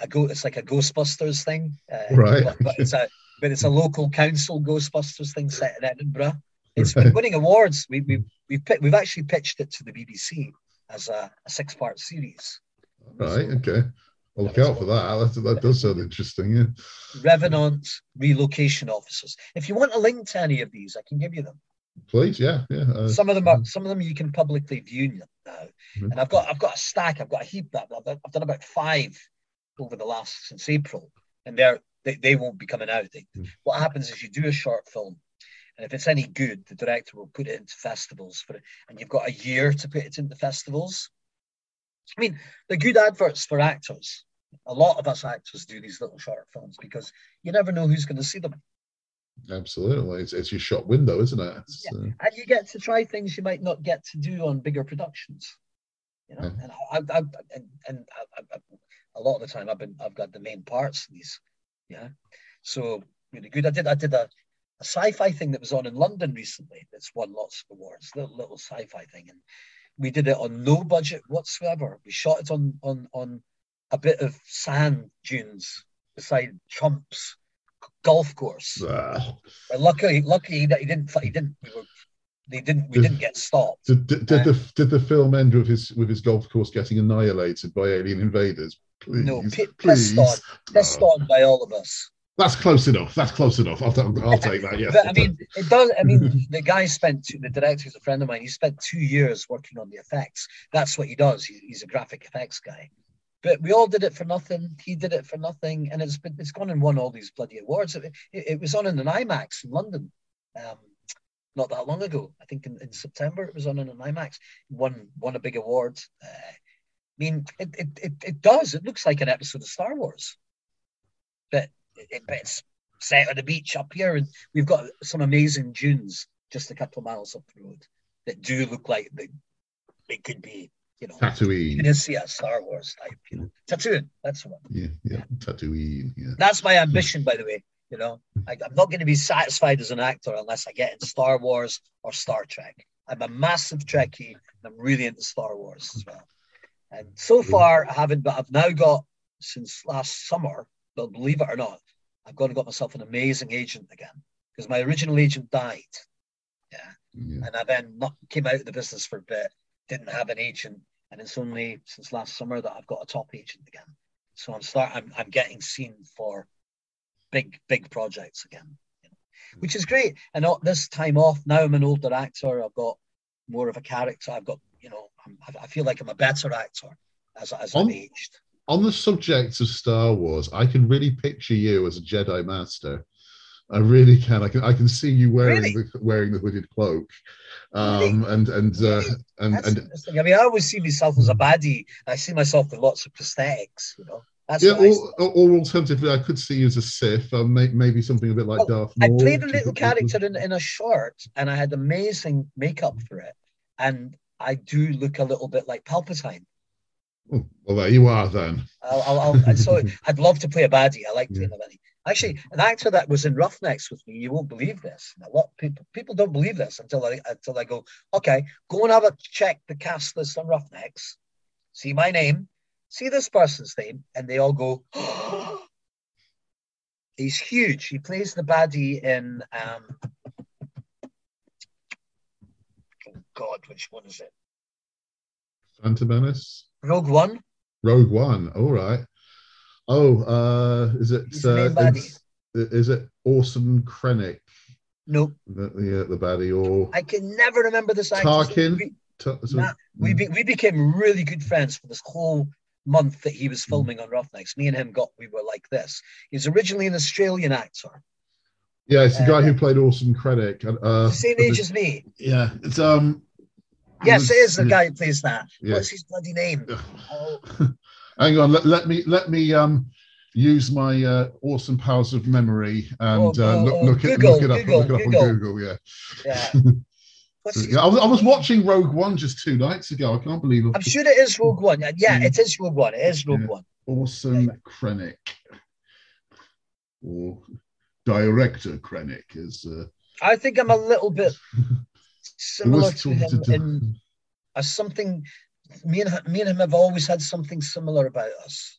A go. It's like a Ghostbusters thing. Uh, Right. But, but it's a. But it's a local council Ghostbusters thing set in Edinburgh. It's Right. been winning awards. We we we've we've actually pitched it to the BBC as a, a six part series. Right, okay. I'll look out for that. That, that does sound interesting, yeah. Revenant relocation officers. If you want a link to any of these, I can give you them. Please, yeah, yeah. Uh, some of them are some of them you can publicly view now Mhm. and i've got i've got a stack i've got a heap that i've, I've done about five over the last since april and they're they, they won't be coming out they, Mhm. what happens is you do a short film and if it's any good the director will put it into festivals for it and you've got a year to put it into festivals i mean they're good adverts for actors a lot of us actors do these little short films because you never know who's going to see them Absolutely. It's, it's your shop window, isn't it? It's, uh, and you get to try things you might not get to do on bigger productions. You know, Yeah. and I, I, and, and I, I, a lot of the time I've been I've got the main parts in these. Yeah, so really good. I did I did a, a sci-fi thing that was on in London recently. That's won lots of awards. Little little sci-fi thing, and we did it on no budget whatsoever. We shot it on on on a bit of sand dunes beside Trump's golf course. But luckily, luckily that he didn't. He didn't. We were. They didn't. We Did- didn't get stopped. Did, did, did Uh, the did the film end with his with his golf course getting annihilated by alien invaders? Please, No, pi- please. pissed on, pissed Oh, on by all of us. That's close enough. That's close enough. I'll, I'll take that. Yeah. but I mean, it does. I mean, the guy spent two, the director is a friend of mine. He spent two years working on the effects. That's what he does. He, he's a graphic effects guy. But we all did it for nothing. He did it for nothing, and it's been it's gone and won all these bloody awards. It, it, it was on in an IMAX in London, um, not that long ago. I think in, in, September it was on in an IMAX. Won won a big award. Uh, I mean, it, it it it does. It looks like an episode of Star Wars, but it, it's set on the beach up here, and we've got some amazing dunes just a couple of miles up the road that do look like they, they could be, you know, Tatooine. You can see a Star Wars type, you know, Tatooine. That's what. Yeah, yeah, Tatooine. Yeah. That's my ambition, by the way. You know, I, I'm not going to be satisfied as an actor unless I get in Star Wars or Star Trek. I'm a massive Trekkie, and I'm really into Star Wars as well. And so far, I haven't, but I've now got since last summer. But believe it or not, I've gone and got myself an amazing agent again because my original agent died. Yeah. yeah. And I then not, came out of the business for a bit, didn't have an agent. And it's only since last summer that I've got a top agent again. So I'm start I'm, I'm getting seen for big, big projects again, you know, which is great. And this time off, now I'm an older actor. I've got more of a character. I've got, you know, I'm, i feel like I'm a better actor as, as I've aged on the subject of Star Wars, I can really picture you as a Jedi Master. I really can. I can. I can see you wearing really? the wearing the hooded cloak, um, really? and and uh, and That's and. I mean, I always see myself as a baddie. I see myself with lots of prosthetics. You know. That's yeah, or, or, alternatively, I could see you as a Sith, or may, maybe something a bit like well, Darth Maul. I played a little character in, in a short, and I had amazing makeup for it, and I do look a little bit like Palpatine. Oh, well, there you are then. I'll, I'll, I'll so I'd love to play a baddie. I like playing yeah. a baddie. Actually, an actor that was in Roughnecks with me, you won't believe this. Now, what people people don't believe this until I until I go, okay, go and have a check the cast list on Roughnecks, see my name, see this person's name, and they all go, oh, he's huge. He plays the baddie in um, oh God, which one is it? Phantom Menace. Rogue One. Rogue One. All right. Oh, uh, is it? Uh, is it Orson Krennic? Nope. The, the, the baddie, or I can never remember the actor. Tarkin. We, nah, we, be, we became really good friends for this whole month that he was filming on Roughnecks. Me and him got we were like this. He's originally an Australian actor. Yeah, it's the uh, guy who played Orson Krennic. Uh, same age as me. Yeah, it's um Yes, it is the guy who plays that. Yeah. What's his bloody name? Oh. Hang on, let, let, me let me um use my uh, awesome powers of memory and oh, uh, look, oh, look, Google, it, look it up, Google, look it up Google. on Google. Yeah. Yeah. yeah I, was, I was watching Rogue One just two nights ago. I can't believe it. I'm sure it is Rogue One. Yeah, it is Rogue One. It is Rogue yeah. One. Awesome yeah. Krennic. Or director Krennic is. Uh... I think I'm a little bit similar to him to in as something. Me and me and him have always had something similar about us.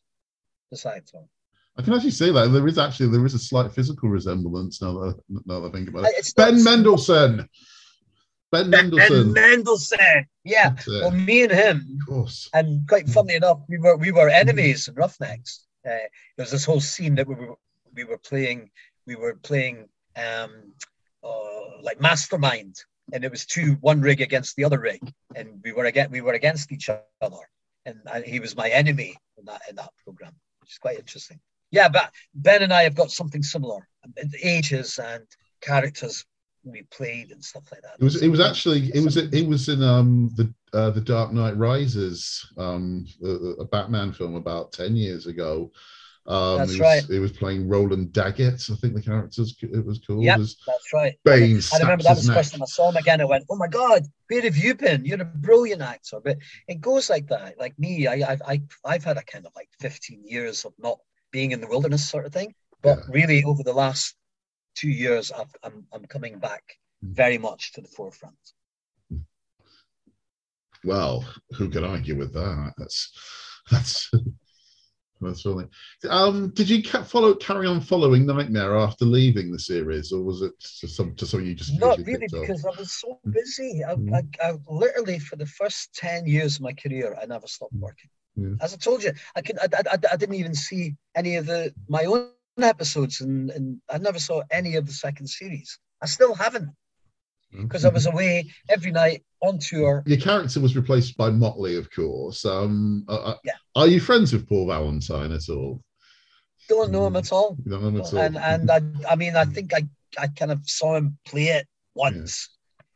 Besides one. I can actually say that there is actually there is a slight physical resemblance now that I, now that I think about it. It's ben not, Mendelsohn. Ben, ben Mendelsohn. Ben Mendelsohn. Yeah. Well, me and him. Of course. And quite funny enough, we were we were enemies in Roughnecks. Uh, there was this whole scene that we were we were playing we were playing um, uh, like Mastermind and it was two one rig against the other rig, and we were again we were against each other, and he was my enemy in that in that program, which is quite interesting. Yeah, but Ben and I have got something similar, ages and characters we played and stuff like that. It was it was actually it was it was in um the uh, the Dark Knight Rises um a, a Batman film about ten years ago um, that's was, right. It was playing Roland Daggett, I think the characters it was called. Yeah, that's right. Bane. I remember that was the first time I saw him again. I went, "Oh my god, where have you been? You're a brilliant actor." But it goes like that. Like me, I, I've I, I've had a kind of like 15 years of not being in the wilderness sort of thing. But yeah. really, over the last two years, I've, I'm I'm coming back hmm. very much to the forefront. Well, who can argue with that? That's that's that's. Um, did you follow carry on following Knightmare after leaving the series, or was it to, some, to something you just not really because off? I was so mm. busy. I, mm. I, I, literally for the first ten years of my career, I never stopped mm. working. Yeah. As I told you, I can I, I, I didn't even see any of the my own episodes, and, and I never saw any of the second series. I still haven't because I was away every night on tour. Your character was replaced by Motley, of course. Um, uh, Yeah. Are you friends with Paul Valentine at all? Don't know him at all. You don't know him at all? and and I, I mean I think I I kind of saw him play it once,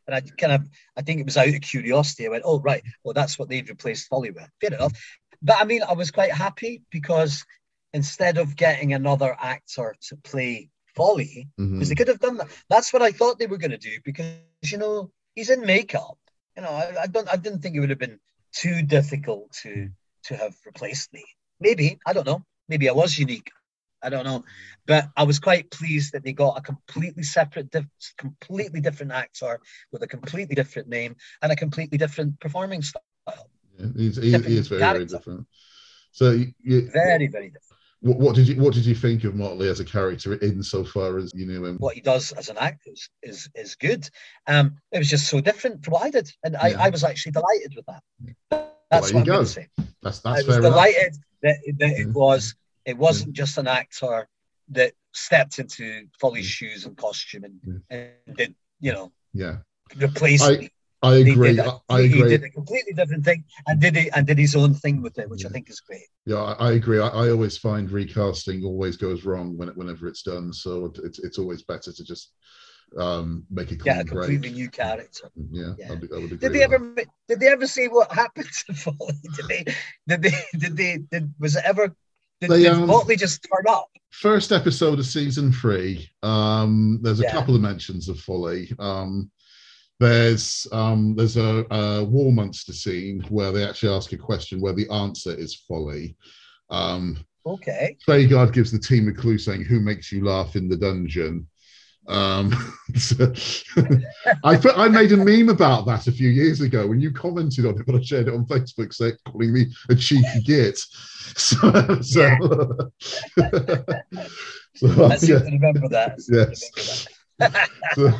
and I kind of I think it was out of curiosity. I went, oh right, well that's what they've replaced Folly with. Fair enough, but I mean I was quite happy because instead of getting another actor to play Folly, because they could have done that. That's what I thought they were going to do because you know he's in makeup. You know I, I don't I didn't think it would have been too difficult to to have replaced me. Maybe I don't know. Maybe I was unique. I don't know, but I was quite pleased that they got a completely separate, diff- completely different actor with a completely different name and a completely different performing style. Yeah, he's, he, different very, very different. So, you, you- Very, very different. What, what did you what did you think of Motley as a character in so far as you knew him? What he does as an actor is is, is good. Um, it was just so different from what I did, and I, Yeah. I was actually delighted with that. That's Well, what I'm going to say. That's I that's was fair enough. delighted that, that it was it wasn't just an actor that stepped into Folly's shoes and costume and, and did you know Yeah, replace I- me. I agree. did, I, a, I he agree. did a completely different thing and did it and did his own thing with it, which I think is great. Yeah, I, I agree. I, I always find recasting always goes wrong when it, whenever it's done. So it's it's always better to just um, make a clean Get a break. completely new character. Yeah, Yeah. I, would- I would agree. Did they ever did they ever see what happened to Folly? Did they did they did they did was it ever did, They, did um, Motley just turn up? first episode of season three um there's a Yeah. couple of mentions of folly um there's um there's a, a wall monster scene where they actually ask a question where the answer is folly um Okay. Treguard gives the team a clue saying who makes you laugh in the dungeon um so- I put I made a meme about that a few years ago when you commented on it, but I shared it on Facebook saying calling me a cheeky git. So, so, so I seem yeah. to remember that. I seem to Yes. remember that. So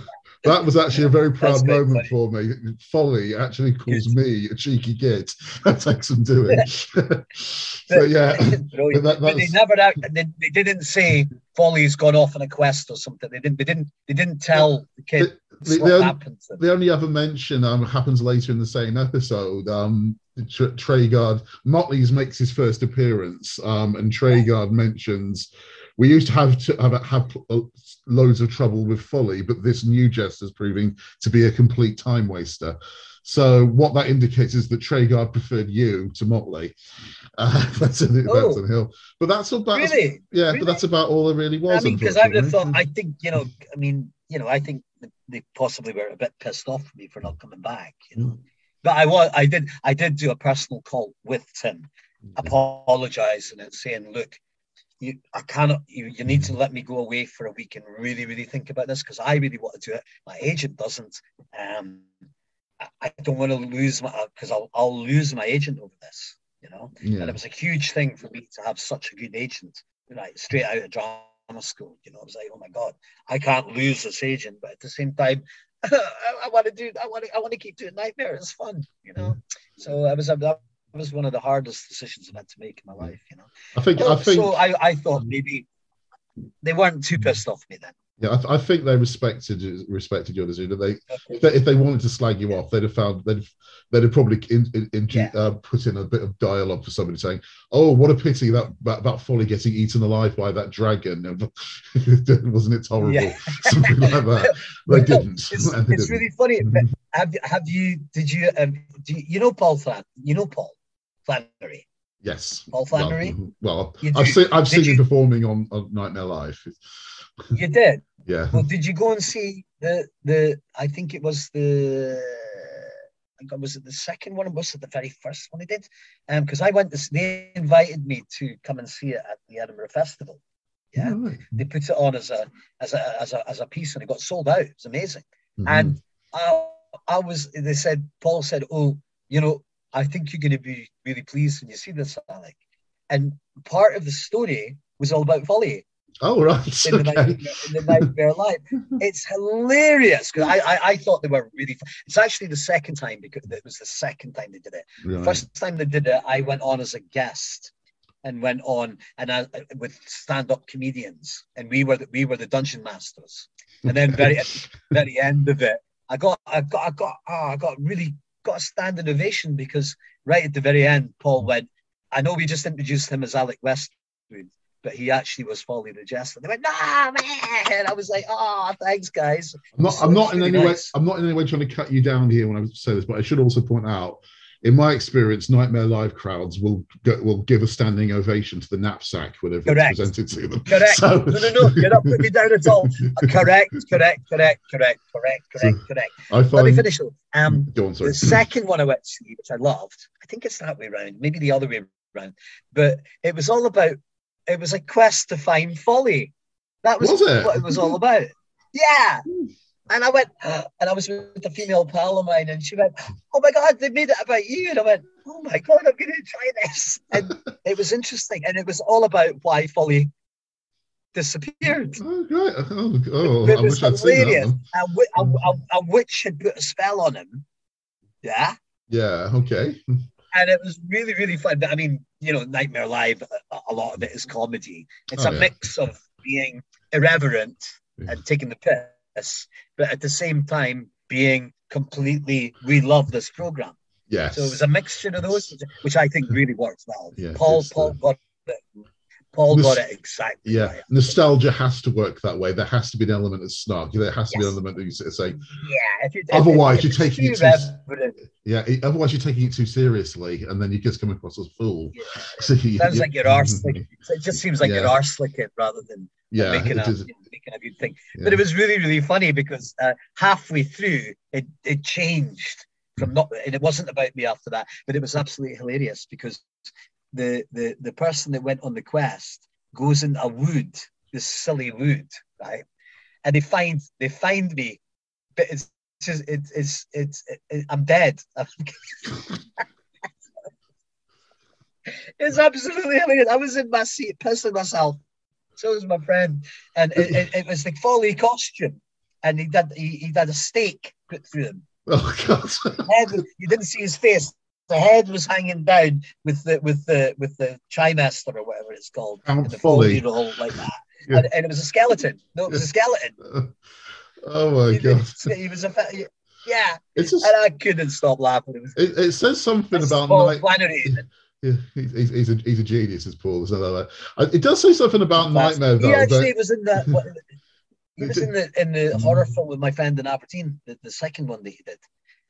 that was actually a very proud moment for me. Folly actually calls me a cheeky git. That takes some doing. so yeah. That- but they never they, they didn't say Folly's gone off on a quest or something. They didn't they didn't they didn't tell the kid the, what the, only, happened the only other mention um, happens later in the same episode. Um, Tr- Motley's makes his first appearance, um, and Treguard mentions we used to have to have, have uh, loads of trouble with Folly, but this new jest is proving to be a complete time waster. So what that indicates is that Treguard preferred you to Motley. Uh, that's, a, that's Oh. a hill, but that's about Really? yeah, Really? but that's about all there really was. I mean, because I would have thought I think, you know, I mean, you know, I think they possibly were a bit pissed off at me for not coming back, you know. But I was I did I did do a personal call with Tim apologizing and saying, look, you, I cannot, you, you need to let me go away for a week and really, really think about this because I really want to do it. My agent doesn't. Um, I, I don't want to lose my, because I'll, I'll lose my agent over this, you know. yeah. And it was a huge thing for me to have such a good agent, right, straight out of drama school. You know, I was like, oh my God, I can't lose this agent. But at the same time, I, I want to do, I want to, I want to keep doing Knightmare. It's fun, you know. So I was, that was one of the hardest decisions I've had to make in my life, you know. I think I think so I, I thought maybe they weren't too pissed off me then. Yeah, I, th- I think they respected respected your decision. They if, they if they wanted to slag you off, they'd have found they'd have, they'd have probably in, in, in, Yeah. uh, put in a bit of dialogue for somebody saying, "Oh, what a pity that that, that Folly getting eaten alive by that dragon." Wasn't it horrible? Yeah. Something like that. They didn't. It's, They it's didn't. really funny. But have have you? Did you? Um, do you, you know Paul Flan? You know Paul Flannery? Yes. Paul Flannery? Well, well I've seen I've did seen him you- performing on, on Knightmare Live. You did. Yeah. Well, did you go and see the the? I think it was the. I think it was it the second one, or was it the very first one they did? Um, because I went to. They invited me to come and see it at the Edinburgh Festival. Yeah, right. they put it on as a as a as a as a piece, and it got sold out. It's amazing. Mhm. And I, I was. They said Paul said, "Oh, you know, I think you're going to be really pleased when you see this, Alec." And part of the story was all about Folly oh right. in the, Okay. night, in the Knightmare Live. It's hilarious because I, I I thought they were really. Fun. It's actually the second time because it was the second time they did it. Right. First time they did it, I went on as a guest and went on and I, uh, with stand-up comedians, and we were the, we were the dungeon masters. And then very at the very end of it, I got I got I got oh, I got really got a standing ovation because right at the very end, Paul went. I know we just introduced him as Alec Westwood, but he actually was Folly the Jester. They went, "Nah, man!" I was like, "Oh, thanks, guys." I'm not, So I'm not in any way. I'm not in any way trying to cut you down here when I say this, but I should also point out, in my experience, Knightmare Live crowds will go, will give a standing ovation to the knapsack whenever Correct. it's presented to them. Correct. So- No, no, no. You're not putting me down at all. Uh, correct, correct, correct, correct, correct, correct, correct. I Let me finish. Um, Go on, sorry. the second one I went to see, which I loved, I think it's that way around, maybe the other way around, but it was all about, it was a quest to find folly. That was, Was what it was all about. Yeah. And I went, and I was with a female pal of mine, and she went, Oh my God, they made it about you. And I went, Oh my God, I'm going to try this. And it was interesting. And it was all about why folly disappeared. Oh, right. Oh, oh, It oh, I was wish I'd seen that one. A, wi- a, mm. a, a witch had put a spell on him. Yeah. Yeah. Okay. and it was really really fun but i mean you know Knightmare Live a, a lot of it is comedy it's Oh, a yeah. mix of being irreverent and taking the piss but at the same time being completely we love this program Yes. so it was a mixture of those which, i think really works well Yeah, paul paul uh, got it paul This- got it exactly yeah, right. nostalgia has to work that way. There has to be an element of snark. There has to be an element that you of say, yeah if you Otherwise, if, you're taking it too yeah. Otherwise, you're taking it too seriously, and then you just come across as a fool. yeah, So sounds you- like you're arse. It just seems like Yeah. you're arse slicking rather than Yeah, making, it a, is- you know, making a good thing. yeah. But it was really, really funny because uh, halfway through it, it changed Hmm. from not, and it wasn't about me after that, but it was absolutely hilarious because the the the person that went on the quest goes in a wood, this silly wood, right? And they find they find me, but it's just it's it's it's it, I'm dead. it's absolutely hilarious. I was in my seat pissing myself. So was my friend, and it, it, it was the Folly costume, and he did he, he did a stake put through him. Oh God. Head, you didn't see his face. The head was hanging down with the with the with the trimester or whatever it's called, oh, and the Foley. folderol like that, Yeah. and, and it was a skeleton. No, it was a skeleton. oh my He, God. he was a fa- yeah, It's just. and I couldn't stop laughing. It was It, it says something about night. Yeah, he's, he's, he's a he's a genius, as Paul. Uh, It does say something about Knightmare He though. actually But was in that. what- He was in the in the horror film with my friend in Aberdeen, the, the second one that he did.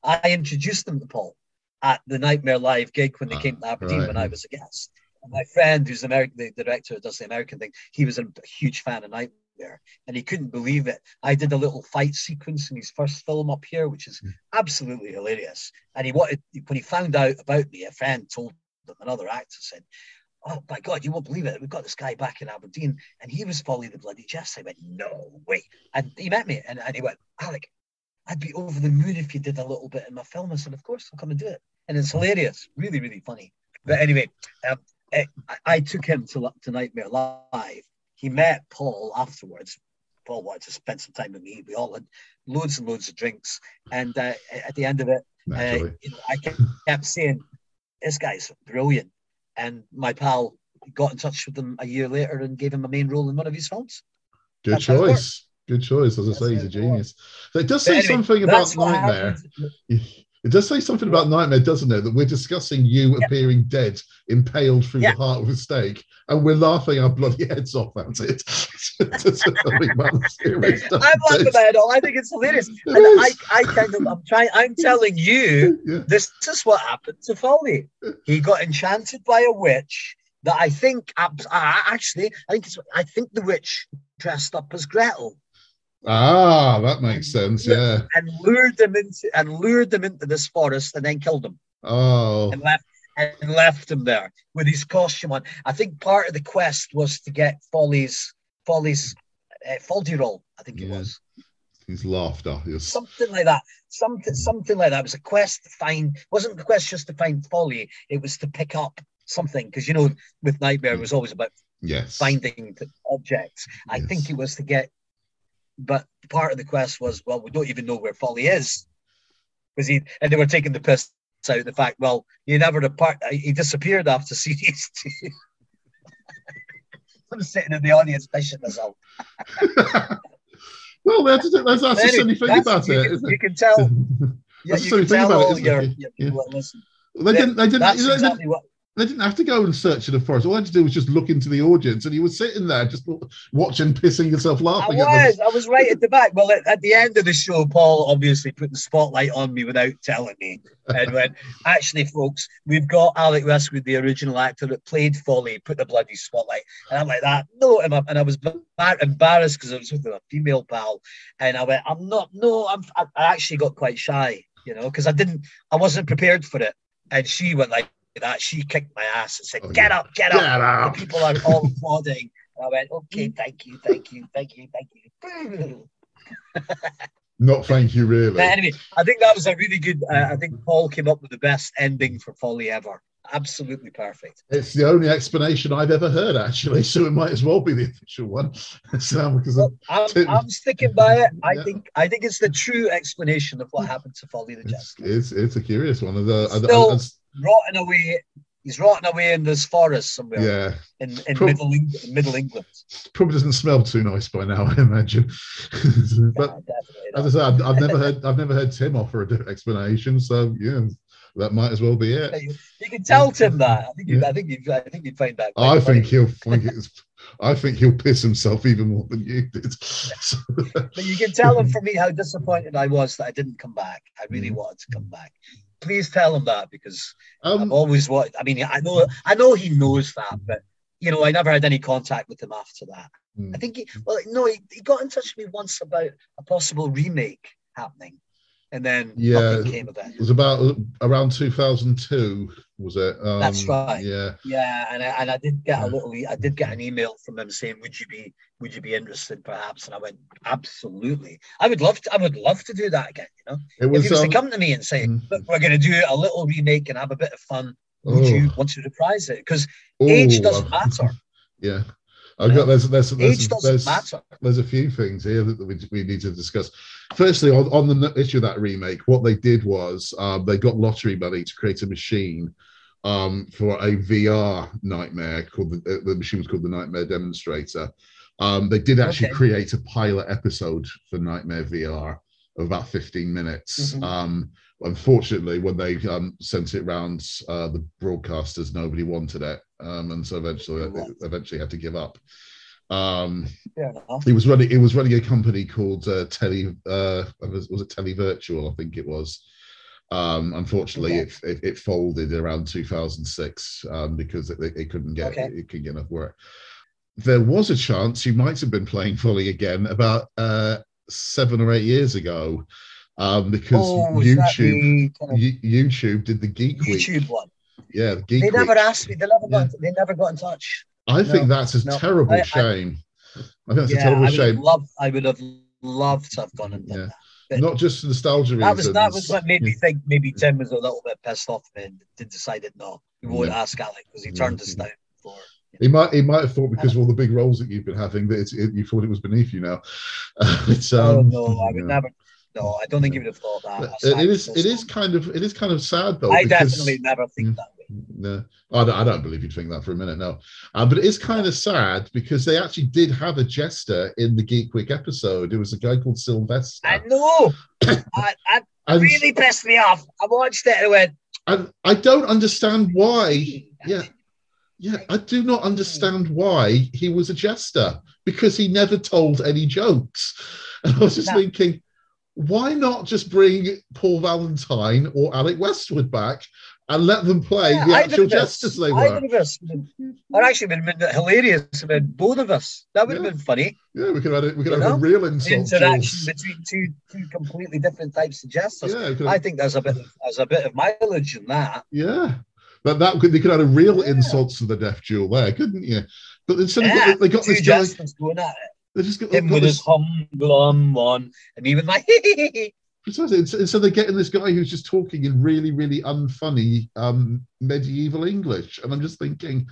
I introduced them to Paul at the Knightmare Live gig when they Ah, came to Aberdeen right. when I was a guest. And my friend, who's the American, the director who does the American thing, he was a huge fan of Knightmare, and he couldn't believe it. I did a little fight sequence in his first film up here, which is Hmm. absolutely hilarious. And he wanted when he found out about me, a friend told another actor said, oh my god, you won't believe it. We've got this guy back in Aberdeen, and he was Folly the Bloody Jester. I went, no way. And he met me, and, and he went, Alec, I'd be over the moon if you did a little bit in my film. I said, of course, I'll come and do it. And it's hilarious, really, really funny. But anyway, um, eh, I, I took him to, to Knightmare Live. He met Paul afterwards. Paul wanted to spend some time with me. We all had loads and loads of drinks. And uh, at the end of it, uh, you know, I kept, kept saying, "This guy's brilliant," and my pal got in touch with him a year later and gave him a main role in one of his films. Good that's choice. Good choice. As I say, he's a genius. So it does say anyway, something about Knightmare. It does say something about Knightmare, doesn't it? That we're discussing you Yeah. appearing dead, impaled through Yeah. the heart with a stake, and we're laughing our bloody heads off at it. It's something the serious. I'm laughing at it all. I think it's hilarious. It And I. I kind of, I'm trying. I'm telling you, Yeah. this is what happened to Folly. He got enchanted by a witch that I think, actually, I think it's, I think the witch dressed up as Gretel Ah, that makes sense. Yeah. and lured them into and lured them into this forest and then killed them. Oh, and left and left him there with his costume on. I think part of the quest was to get Folly's Folly's uh, folderol. I think it Yeah. was his laughter. Yes. something like that. Something something like that. It was a quest to find. wasn't the quest just to find Folly. It was to pick up something because you know with Knightmare it was always about Yes. finding the objects. I Yes. think it was to get. But part of the quest was well, we don't even know where Folly is because he and they were taking the piss out of the fact. Well, he never depart. He disappeared after series two. I'm sitting in the audience pissing myself. well, that's, that's, that's the funny thing about it. Can, you can tell. Yeah, That's you can tell about it, all isn't your, your Yeah. people that listen. They didn't. They didn't. That's they, didn't exactly what. They didn't have to go and search in the forest. All they had to do was just look into the audience, and you were sitting there just watching, pissing yourself I laughing. them. was. I was right at the back. Well, at, at the end of the show, Paul obviously put the spotlight on me without telling me, and went, "Actually, folks, we've got Alec Westwood, the original actor that played Folly, put the bloody spotlight." And I'm like that. No, and I, and I was embarrassed because I was with a female pal, and I went, "I'm not. No, I'm. I, I actually got quite shy, you know, because I didn't. I wasn't prepared for it." And she went like that. She kicked my ass and said, Oh, "Get yeah. up, get Get up." up. The people are all applauding. And I went, okay, thank you, thank you, thank you, thank you. Not thank you, really. But anyway, I think that was a really good. Uh, I think Paul came up with the best ending for Folly ever. Absolutely perfect. It's the only explanation I've ever heard, actually. So it might as well be the official one. so, because Well, I'm, Tim- I'm sticking by it. I Yeah. think I think it's the true explanation of what happened to Folly the it's, it's it's a curious one. The, I- I- I- Rotting away. He's rotting away in this forest somewhere yeah, in, in middle Eng- Middle England. probably doesn't smell too nice by now, I imagine. but Yeah, as I said, I've, never heard I've never heard Tim offer a different explanation. So yeah, that might as well be it. You, you can tell Tim that. I think you, Yeah. I think you, I think you'd find that. I funny. think he'll think it's. I think he'll piss himself even more than you did. So- But you can tell him for me how disappointed I was that I didn't come back. I really Mm. wanted to come back. Please tell him that because I've um, always what I mean, I know, I know he knows that, but you know, I never had any contact with him after that. mm, I think, he, well, no, he, he got in touch with me once about a possible remake happening, and then Yeah. nothing came of it. it was about around 2002, was it? Um, That's right. Yeah. Yeah, and I, and I did get a Yeah. little, I did get an email from him saying, "Would you be, would you be interested, perhaps?" And I went, "Absolutely, I would love to. I would love to do that again. You know, It if was. he was um, to come to me and say, mm, "Look, we're going to do a little remake and have a bit of fun," would oh, you want to reprise it? Because age oh, doesn't uh, matter. Yeah. I've got there's there's there's, Age doesn't there's, matter. there's a few things here that we, we need to discuss. Firstly, on, on the issue of that remake, what they did was um, they got lottery money to create a machine um, for a VR Knightmare called the, uh, the machine was called the Knightmare Demonstrator. Um, they did actually Okay. create a pilot episode for Knightmare VR of about 15 minutes. Mhm. Um, unfortunately, when they um, sent it round, uh, the broadcasters nobody wanted it, um, and so eventually they eventually had to give up. Um, enough. he was running. It was running a company called uh, Tele. Uh, was, was it Televirtual? I think it was. Um, unfortunately, Okay. it, it it folded around 2006 um, because it, it couldn't get Okay. it, couldn't get enough work. There was a chance you might have been playing Folly again about uh, seven or eight years ago, um, because Oh, YouTube kind of YouTube did the Geek Week. YouTube one? Yeah, the Geek They never Week. asked me. They never got. Yeah. They never got in touch. I think that's a no. terrible I- I- shame. I, think that's a terrible I would shame. have loved. I would have loved to have gone and done Yeah. that. But Not just for nostalgia That was reasons. that was what made me think maybe Tim was a little bit pissed off and did decided no, he won't Yeah. ask Alec because he Yeah. turned us down for. He might he might have thought because of all the big roles that you've been having that it's, it, you thought it was beneath you now. it's, oh um, no, I would yeah. never. No, I don't think he would have thought that. It is it is kind of it is kind of sad though. I because- definitely never think Mm. that way. No, I don't, I don't believe you'd think that for a minute, no. Uh, but it is kind of sad because they actually did have a jester in the Geek Week episode. It was a guy called Sylvester. I know. I, I and, really pissed me off. I watched it and I went. and I don't understand why. Yeah. Yeah, I do not hmm. understand why he was a jester because he never told any jokes. And I was just No. thinking, why not just bring Paul Valentine or Alec Westwood back and let them play Yeah, the actual jesters they Either were? of us. would Or actually, been been hilarious. Mean, both of us. That would have been funny. Yeah, we could have, had a- we could You have a real insult. Interaction Jules. between two two completely different types of jesters. Yeah, I think there's a bit of there's a bit of mileage in that. yeah. But that could they could have had a real Yeah. insults to the deaf duel there, couldn't you? But instead Yeah, they got this guy, going at it. they just got, Him got with this, his hum glum one, and even like. Precisely. And so, and so they're getting this guy who's just talking in really, really unfunny um, medieval English. And I'm just thinking,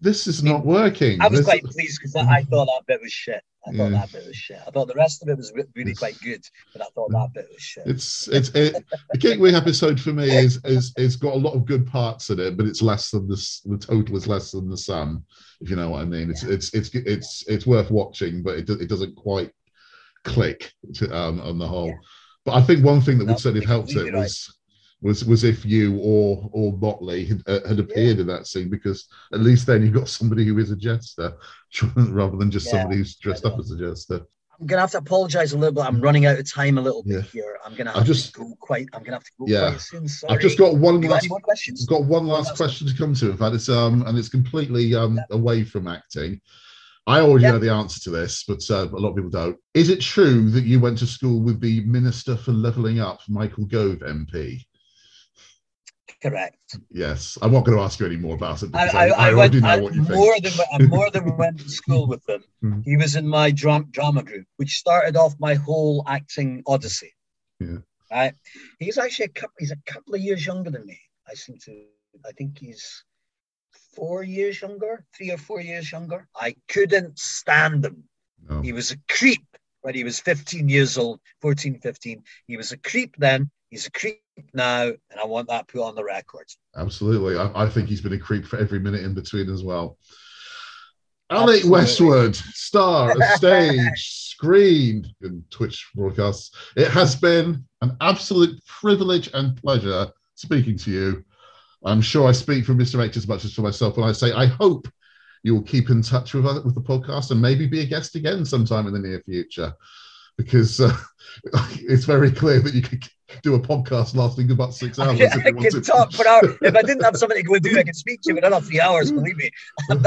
this is not working. I was This- quite pleased because I, I thought that bit was shit. I thought Yeah. that bit was shit. I thought the rest of it was really It's- quite good, but I thought that bit was shit. It's it's it, the King episode for me is is it's got a lot of good parts in it, but it's less than the the total is less than the sum, if you know what I mean. It's Yeah. it's it's it's it's worth watching, but it it doesn't quite click to, um, on the whole. Yeah. But I think one thing that No, would certainly helped it right. was was was if you or or Motley had, uh, had appeared in that scene because at least then you've got somebody who is a jester rather than just Yeah, somebody who's dressed up as a jester. I'm gonna have to apologise a little bit. I'm running out of time a little bit Yeah. here. I'm gonna I've just- to go quite. I'm gonna have to go Yeah. quite soon. Sorry. I've just got one last any more questions? got one last that's- question to come to. In fact, it's um and it's completely um away from acting. I already Yeah. know the answer to this, but uh, a lot of people don't. Is it true that you went to school with the Minister for Levelling Up, Michael Gove MP? Correct. Yes, I'm not going to ask you any more about it I, I, I, I, already went know I, what you more think. than I more than went to school with him. Hmm. He was in my dram- drama group, which started off my whole acting odyssey. Yeah. Right. He's actually a couple. He's a couple of years younger than me. I seem to. I think he's four years younger, three or four years younger. I couldn't stand him. No. He was a creep when he was 15 years old, 14, 15. He was a creep then. He's a creep now, and I want that put on the record. Absolutely. I, I think he's been a creep for every minute in between as well. Alec Absolutely. Westwood, star of stage, screen, and Twitch broadcasts. It has been an absolute privilege and pleasure speaking to you. I'm sure I speak for Mr. H as much as for myself when I say I hope you will keep in touch with, with the podcast and maybe be a guest again sometime in the near future because uh, it's very clear that you could do a podcast lasting about six hours. I if you can wanted. talk for hours. If I didn't have something to go do, I could speak to you for another three hours, believe me.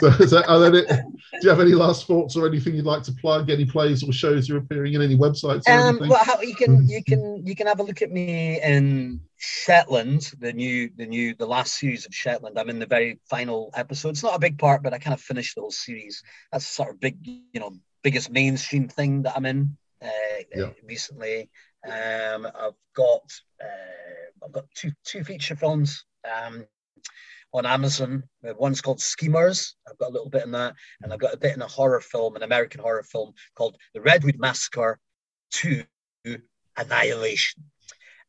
So, so any- do you have any last thoughts or anything you'd like to plug? Any plays or shows you're appearing in? Any websites or Um, anything? well, how, you can you can you can have a look at me in Shetland, the new the new the last series of Shetland. I'm in the very final episode. It's not a big part, but I kind of finished the whole series. That's sort of big, you know, biggest mainstream thing that I'm in uh, Yeah. recently. Um, I've got uh, I've got two two feature films. Um, on Amazon. Uh, One's called Schemers. I've got a little bit in that, and I've got a bit in a horror film, an American horror film called The Redwood Massacre 2 Annihilation.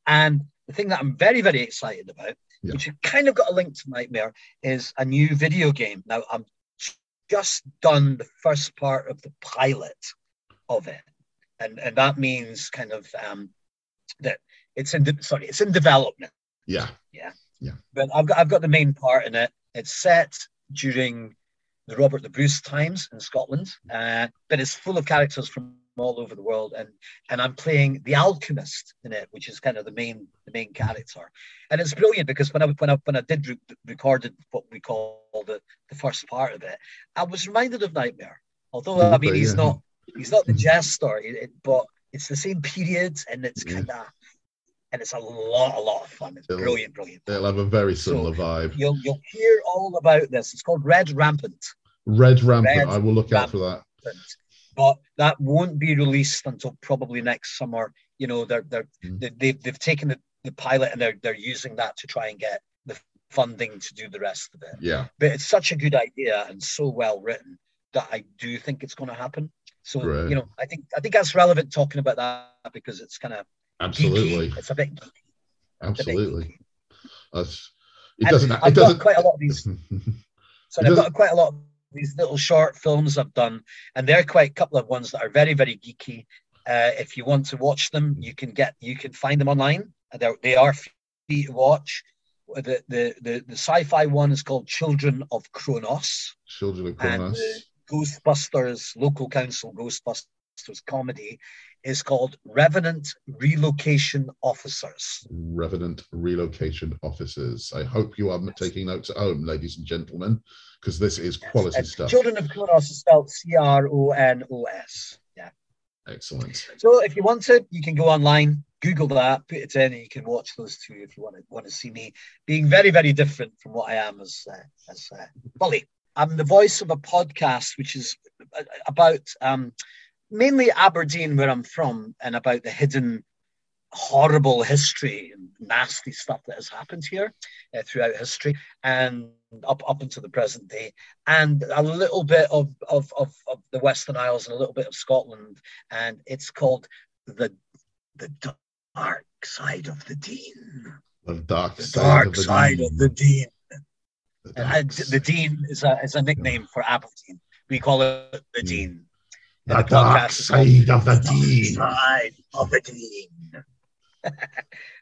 And the thing that I'm very, very excited about, Yeah. which kind of got a link to Knightmare, is a new video game. Now, I'm just done the first part of the pilot of it. And, and that means kind of um, that it's in de- sorry, it's in development yeah, yeah, yeah. but I've got I've got the main part in it. It's set during the Robert the Bruce times in Scotland, uh, but it's full of characters from all over the world, and and I'm playing the alchemist in it, which is kind of the main the main character, and it's brilliant because when I when I when I did re- recorded what we call the the first part of it, I was reminded of Knightmare. Although I mean he's not he's not the jester, it, but it's the same period, and it's kind of and it's a lot a lot of fun. It's It'll- brilliant, brilliant. it'll have a very similar vibe. You'll you'll hear all about this. It's called Red Rampant, Red Rampant. Red I will look out for that. But that won't be released until probably next summer. You know, they're they're Mm. they, they've they've taken the, the pilot and they're they're using that to try and get the funding to do the rest of it. Yeah, But it's such a good idea and so well written that I do think it's going to happen. So Great. you know, I think I think that's relevant talking about that because it's kind of absolutely, geeky. It's a bit geeky. It's a bit absolutely. That's, it doesn't. I've got doesn't. quite a lot of these So It I've got quite a lot of these little short films I've done, and they're quite a couple of ones that are very, very geeky. Uh, if you want to watch them, you can get you can find them online. Uh, they're, they are free to watch. Uh, the, the the the sci-fi one is called Children of Cronos, Children of and uh, Cronos. the Ghostbusters local council Ghostbusters comedy is called Revenant Relocation Officers. Revenant relocation officers. I hope you are taking notes at home, ladies and gentlemen, because this is quality stuff. Children of Cronos is spelled C R O N O S. Yeah. Excellent. So if you want to, you can go online, Google that, put it in, and you can watch those two if you want to want to see me being very, very different from what I am as uh, as uh, Bully. I'm the voice of a podcast which is uh, about um, mainly Aberdeen, where I'm from, and about the hidden, horrible history and nasty stuff that has happened here uh, throughout history and up up until the present day, and a little bit of of of, of the Western Isles and a little bit of Scotland, and it's called the the Dark Side of the Dean. The dark The side, Dark of, the Side Dean. of the Dean. The the Dean is a is a nickname for Aberdeen. We call it the Mm. Dean. The And dark podcast is called side of the Dean. Side of the Dean.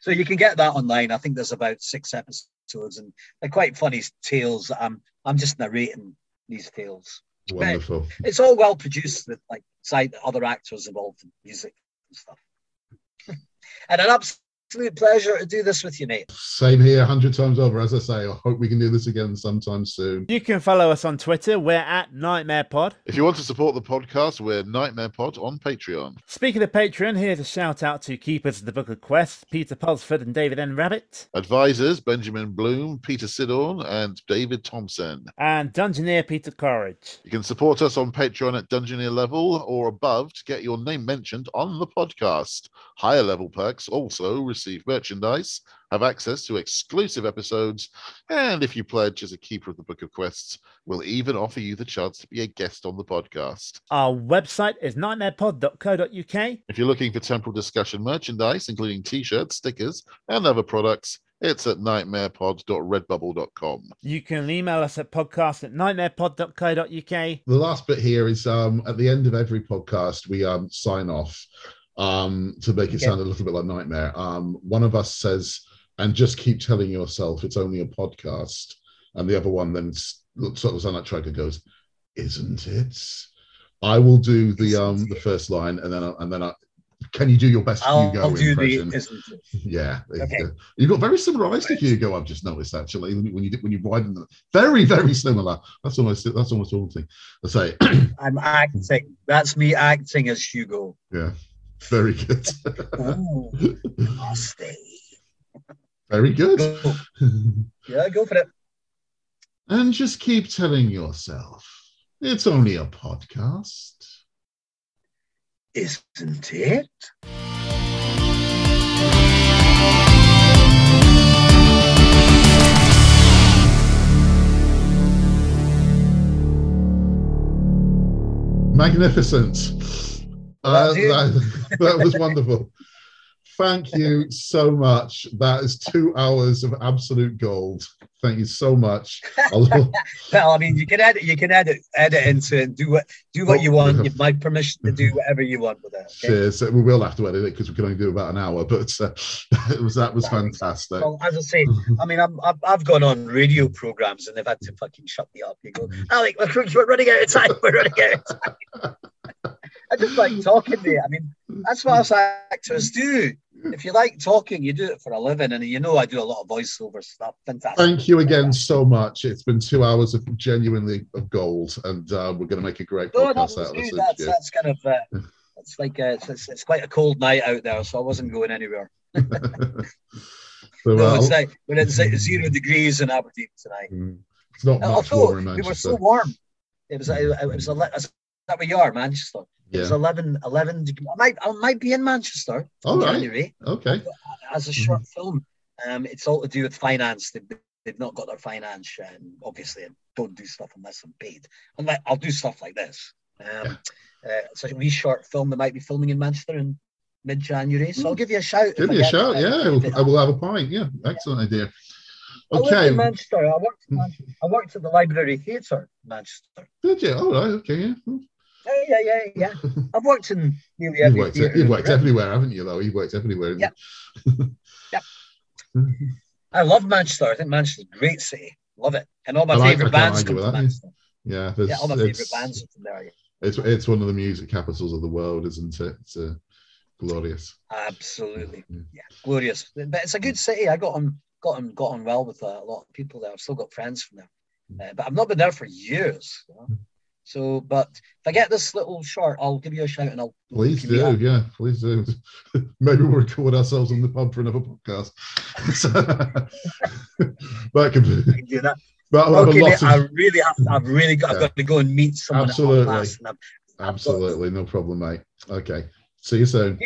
so you can get that online. I think there's about six episodes, and they're quite funny tales. I'm I'm just narrating these tales. Wonderful. It's all well produced with like side other actors involved in music and stuff. and an absolute pleasure to do this with you, Nate. Same here, a hundred times over. As I say, I hope we can do this again sometime soon. You can follow us on Twitter. We're at Knightmare Pod. If you want to support the podcast, we're Knightmare Pod on Patreon. Speaking of Patreon, here's a shout out to keepers of the Book of Quest, Peter Pulsford and David N. Rabbit, Advisors Benjamin Bloom, Peter Sidorn, and David Thompson. and Dungeoneer Peter Courage. You can support us on Patreon at Dungeoneer level or above to get your name mentioned on the podcast. Higher level perks also receive merchandise, have access to exclusive episodes, and if you pledge as a keeper of the Book of Quests, we'll even offer you the chance to be a guest on the podcast. Our website is knightmarepod.co.uk. If you're looking for temporal discussion merchandise, including t-shirts, stickers, and other products, it's at knightmarepod.redbubble.com. You can email us at podcast at knightmarepod.co.uk. The last bit here is um, at the end of every podcast, we um, sign off um, to make it sound a little bit like Knightmare. Um, one of us says, and just keep telling yourself it's only a podcast. And the other one then s- sort of sound like Treguard goes, isn't it? I will do the um the first line and then I, and then I can you do your best I'll, Hugo I'll do the impression? isn't? Yeah, you Okay. You've got very similar eyes to Hugo. I've just noticed actually when you when you widen them, very very similar. That's almost that's almost haunting. I say, I'm acting. That's me acting as Hugo. yeah, very good, Ooh, nasty. very good. Go. Yeah, go for it. and just keep telling yourself it's only a podcast. Isn't it? Magnificent. Uh, that, that was wonderful. Thank you so much. That is two hours of absolute gold. Thank you so much. Well, I mean, you can edit. You can edit, edit into it. And do what, do what you want. You have my permission to do whatever you want with it. Okay? Cheers. We will have to edit it because we can only do about an hour, but uh, it was that was fantastic. Well, as I say, I mean, I'm, I've, I've gone on radio programs and they've had to fucking shut me up. You go, Alec, we're running out of time. We're running out of time. I just like talking, mate. I mean, that's what us actors do. If you like talking, you do it for a living. And you know, I do a lot of voiceover stuff. Fantastic. Thank you again so much. It's been two hours of genuinely of gold, and uh, we're going to make a great No, podcast out of this. That's, that's kind of, uh, it's like, uh, it's, it's, quite a cold night out there, so I wasn't going anywhere. so, No, uh, it's like, when it's like zero degrees in Aberdeen tonight. mm, it's not much Although warmer in we were Manchester. so warm. It was, it, it was, is that where you are, Manchester? Yeah. 11, 11 degrees. I might, I might be in Manchester All in right. January Okay. as a short film. Um, it's all to do with finance. They've, they've not got their finance, and obviously I don't do stuff unless I'm paid. Unless I'll do stuff like this. Um, uh, it's a wee short film that might be filming in Manchester in mid-January. So I'll give you a shout. Give me a shout. Yeah, I will, I will have a pint. Yeah, excellent idea. I lived Okay. in Manchester. I worked. In Manchester. I worked at the Library Theatre in Manchester. Did you? All right. Okay. Yeah. Yeah, yeah, yeah, yeah. I've worked in nearly You've worked, you've worked everywhere, haven't you? Though you've worked everywhere. Yep. I love Manchester. I think Manchester's a great city. Love it. And all my like- favourite bands come from yeah. Manchester. Yeah. Yeah, all my favourite it's, bands are from there. It's it's one of the music capitals of the world, isn't it? It's uh, glorious. Absolutely. Mm. Yeah, glorious. But it's a good city. I got on, got on, got on well with uh, a lot of people there. I've still got friends from there, uh, but I've not been there for years. You know? So, but if I get this little short, I'll give you a shout and I'll. Please give you do, a- yeah, please do. Maybe we'll record ourselves in the pub for another podcast. that could be. I can do that. That'll have Okay, a lot mate, I really have. I've really got. I've got to go and meet someone. Absolutely. At half past, and I've- Absolutely, no problem, mate. Okay, see you soon.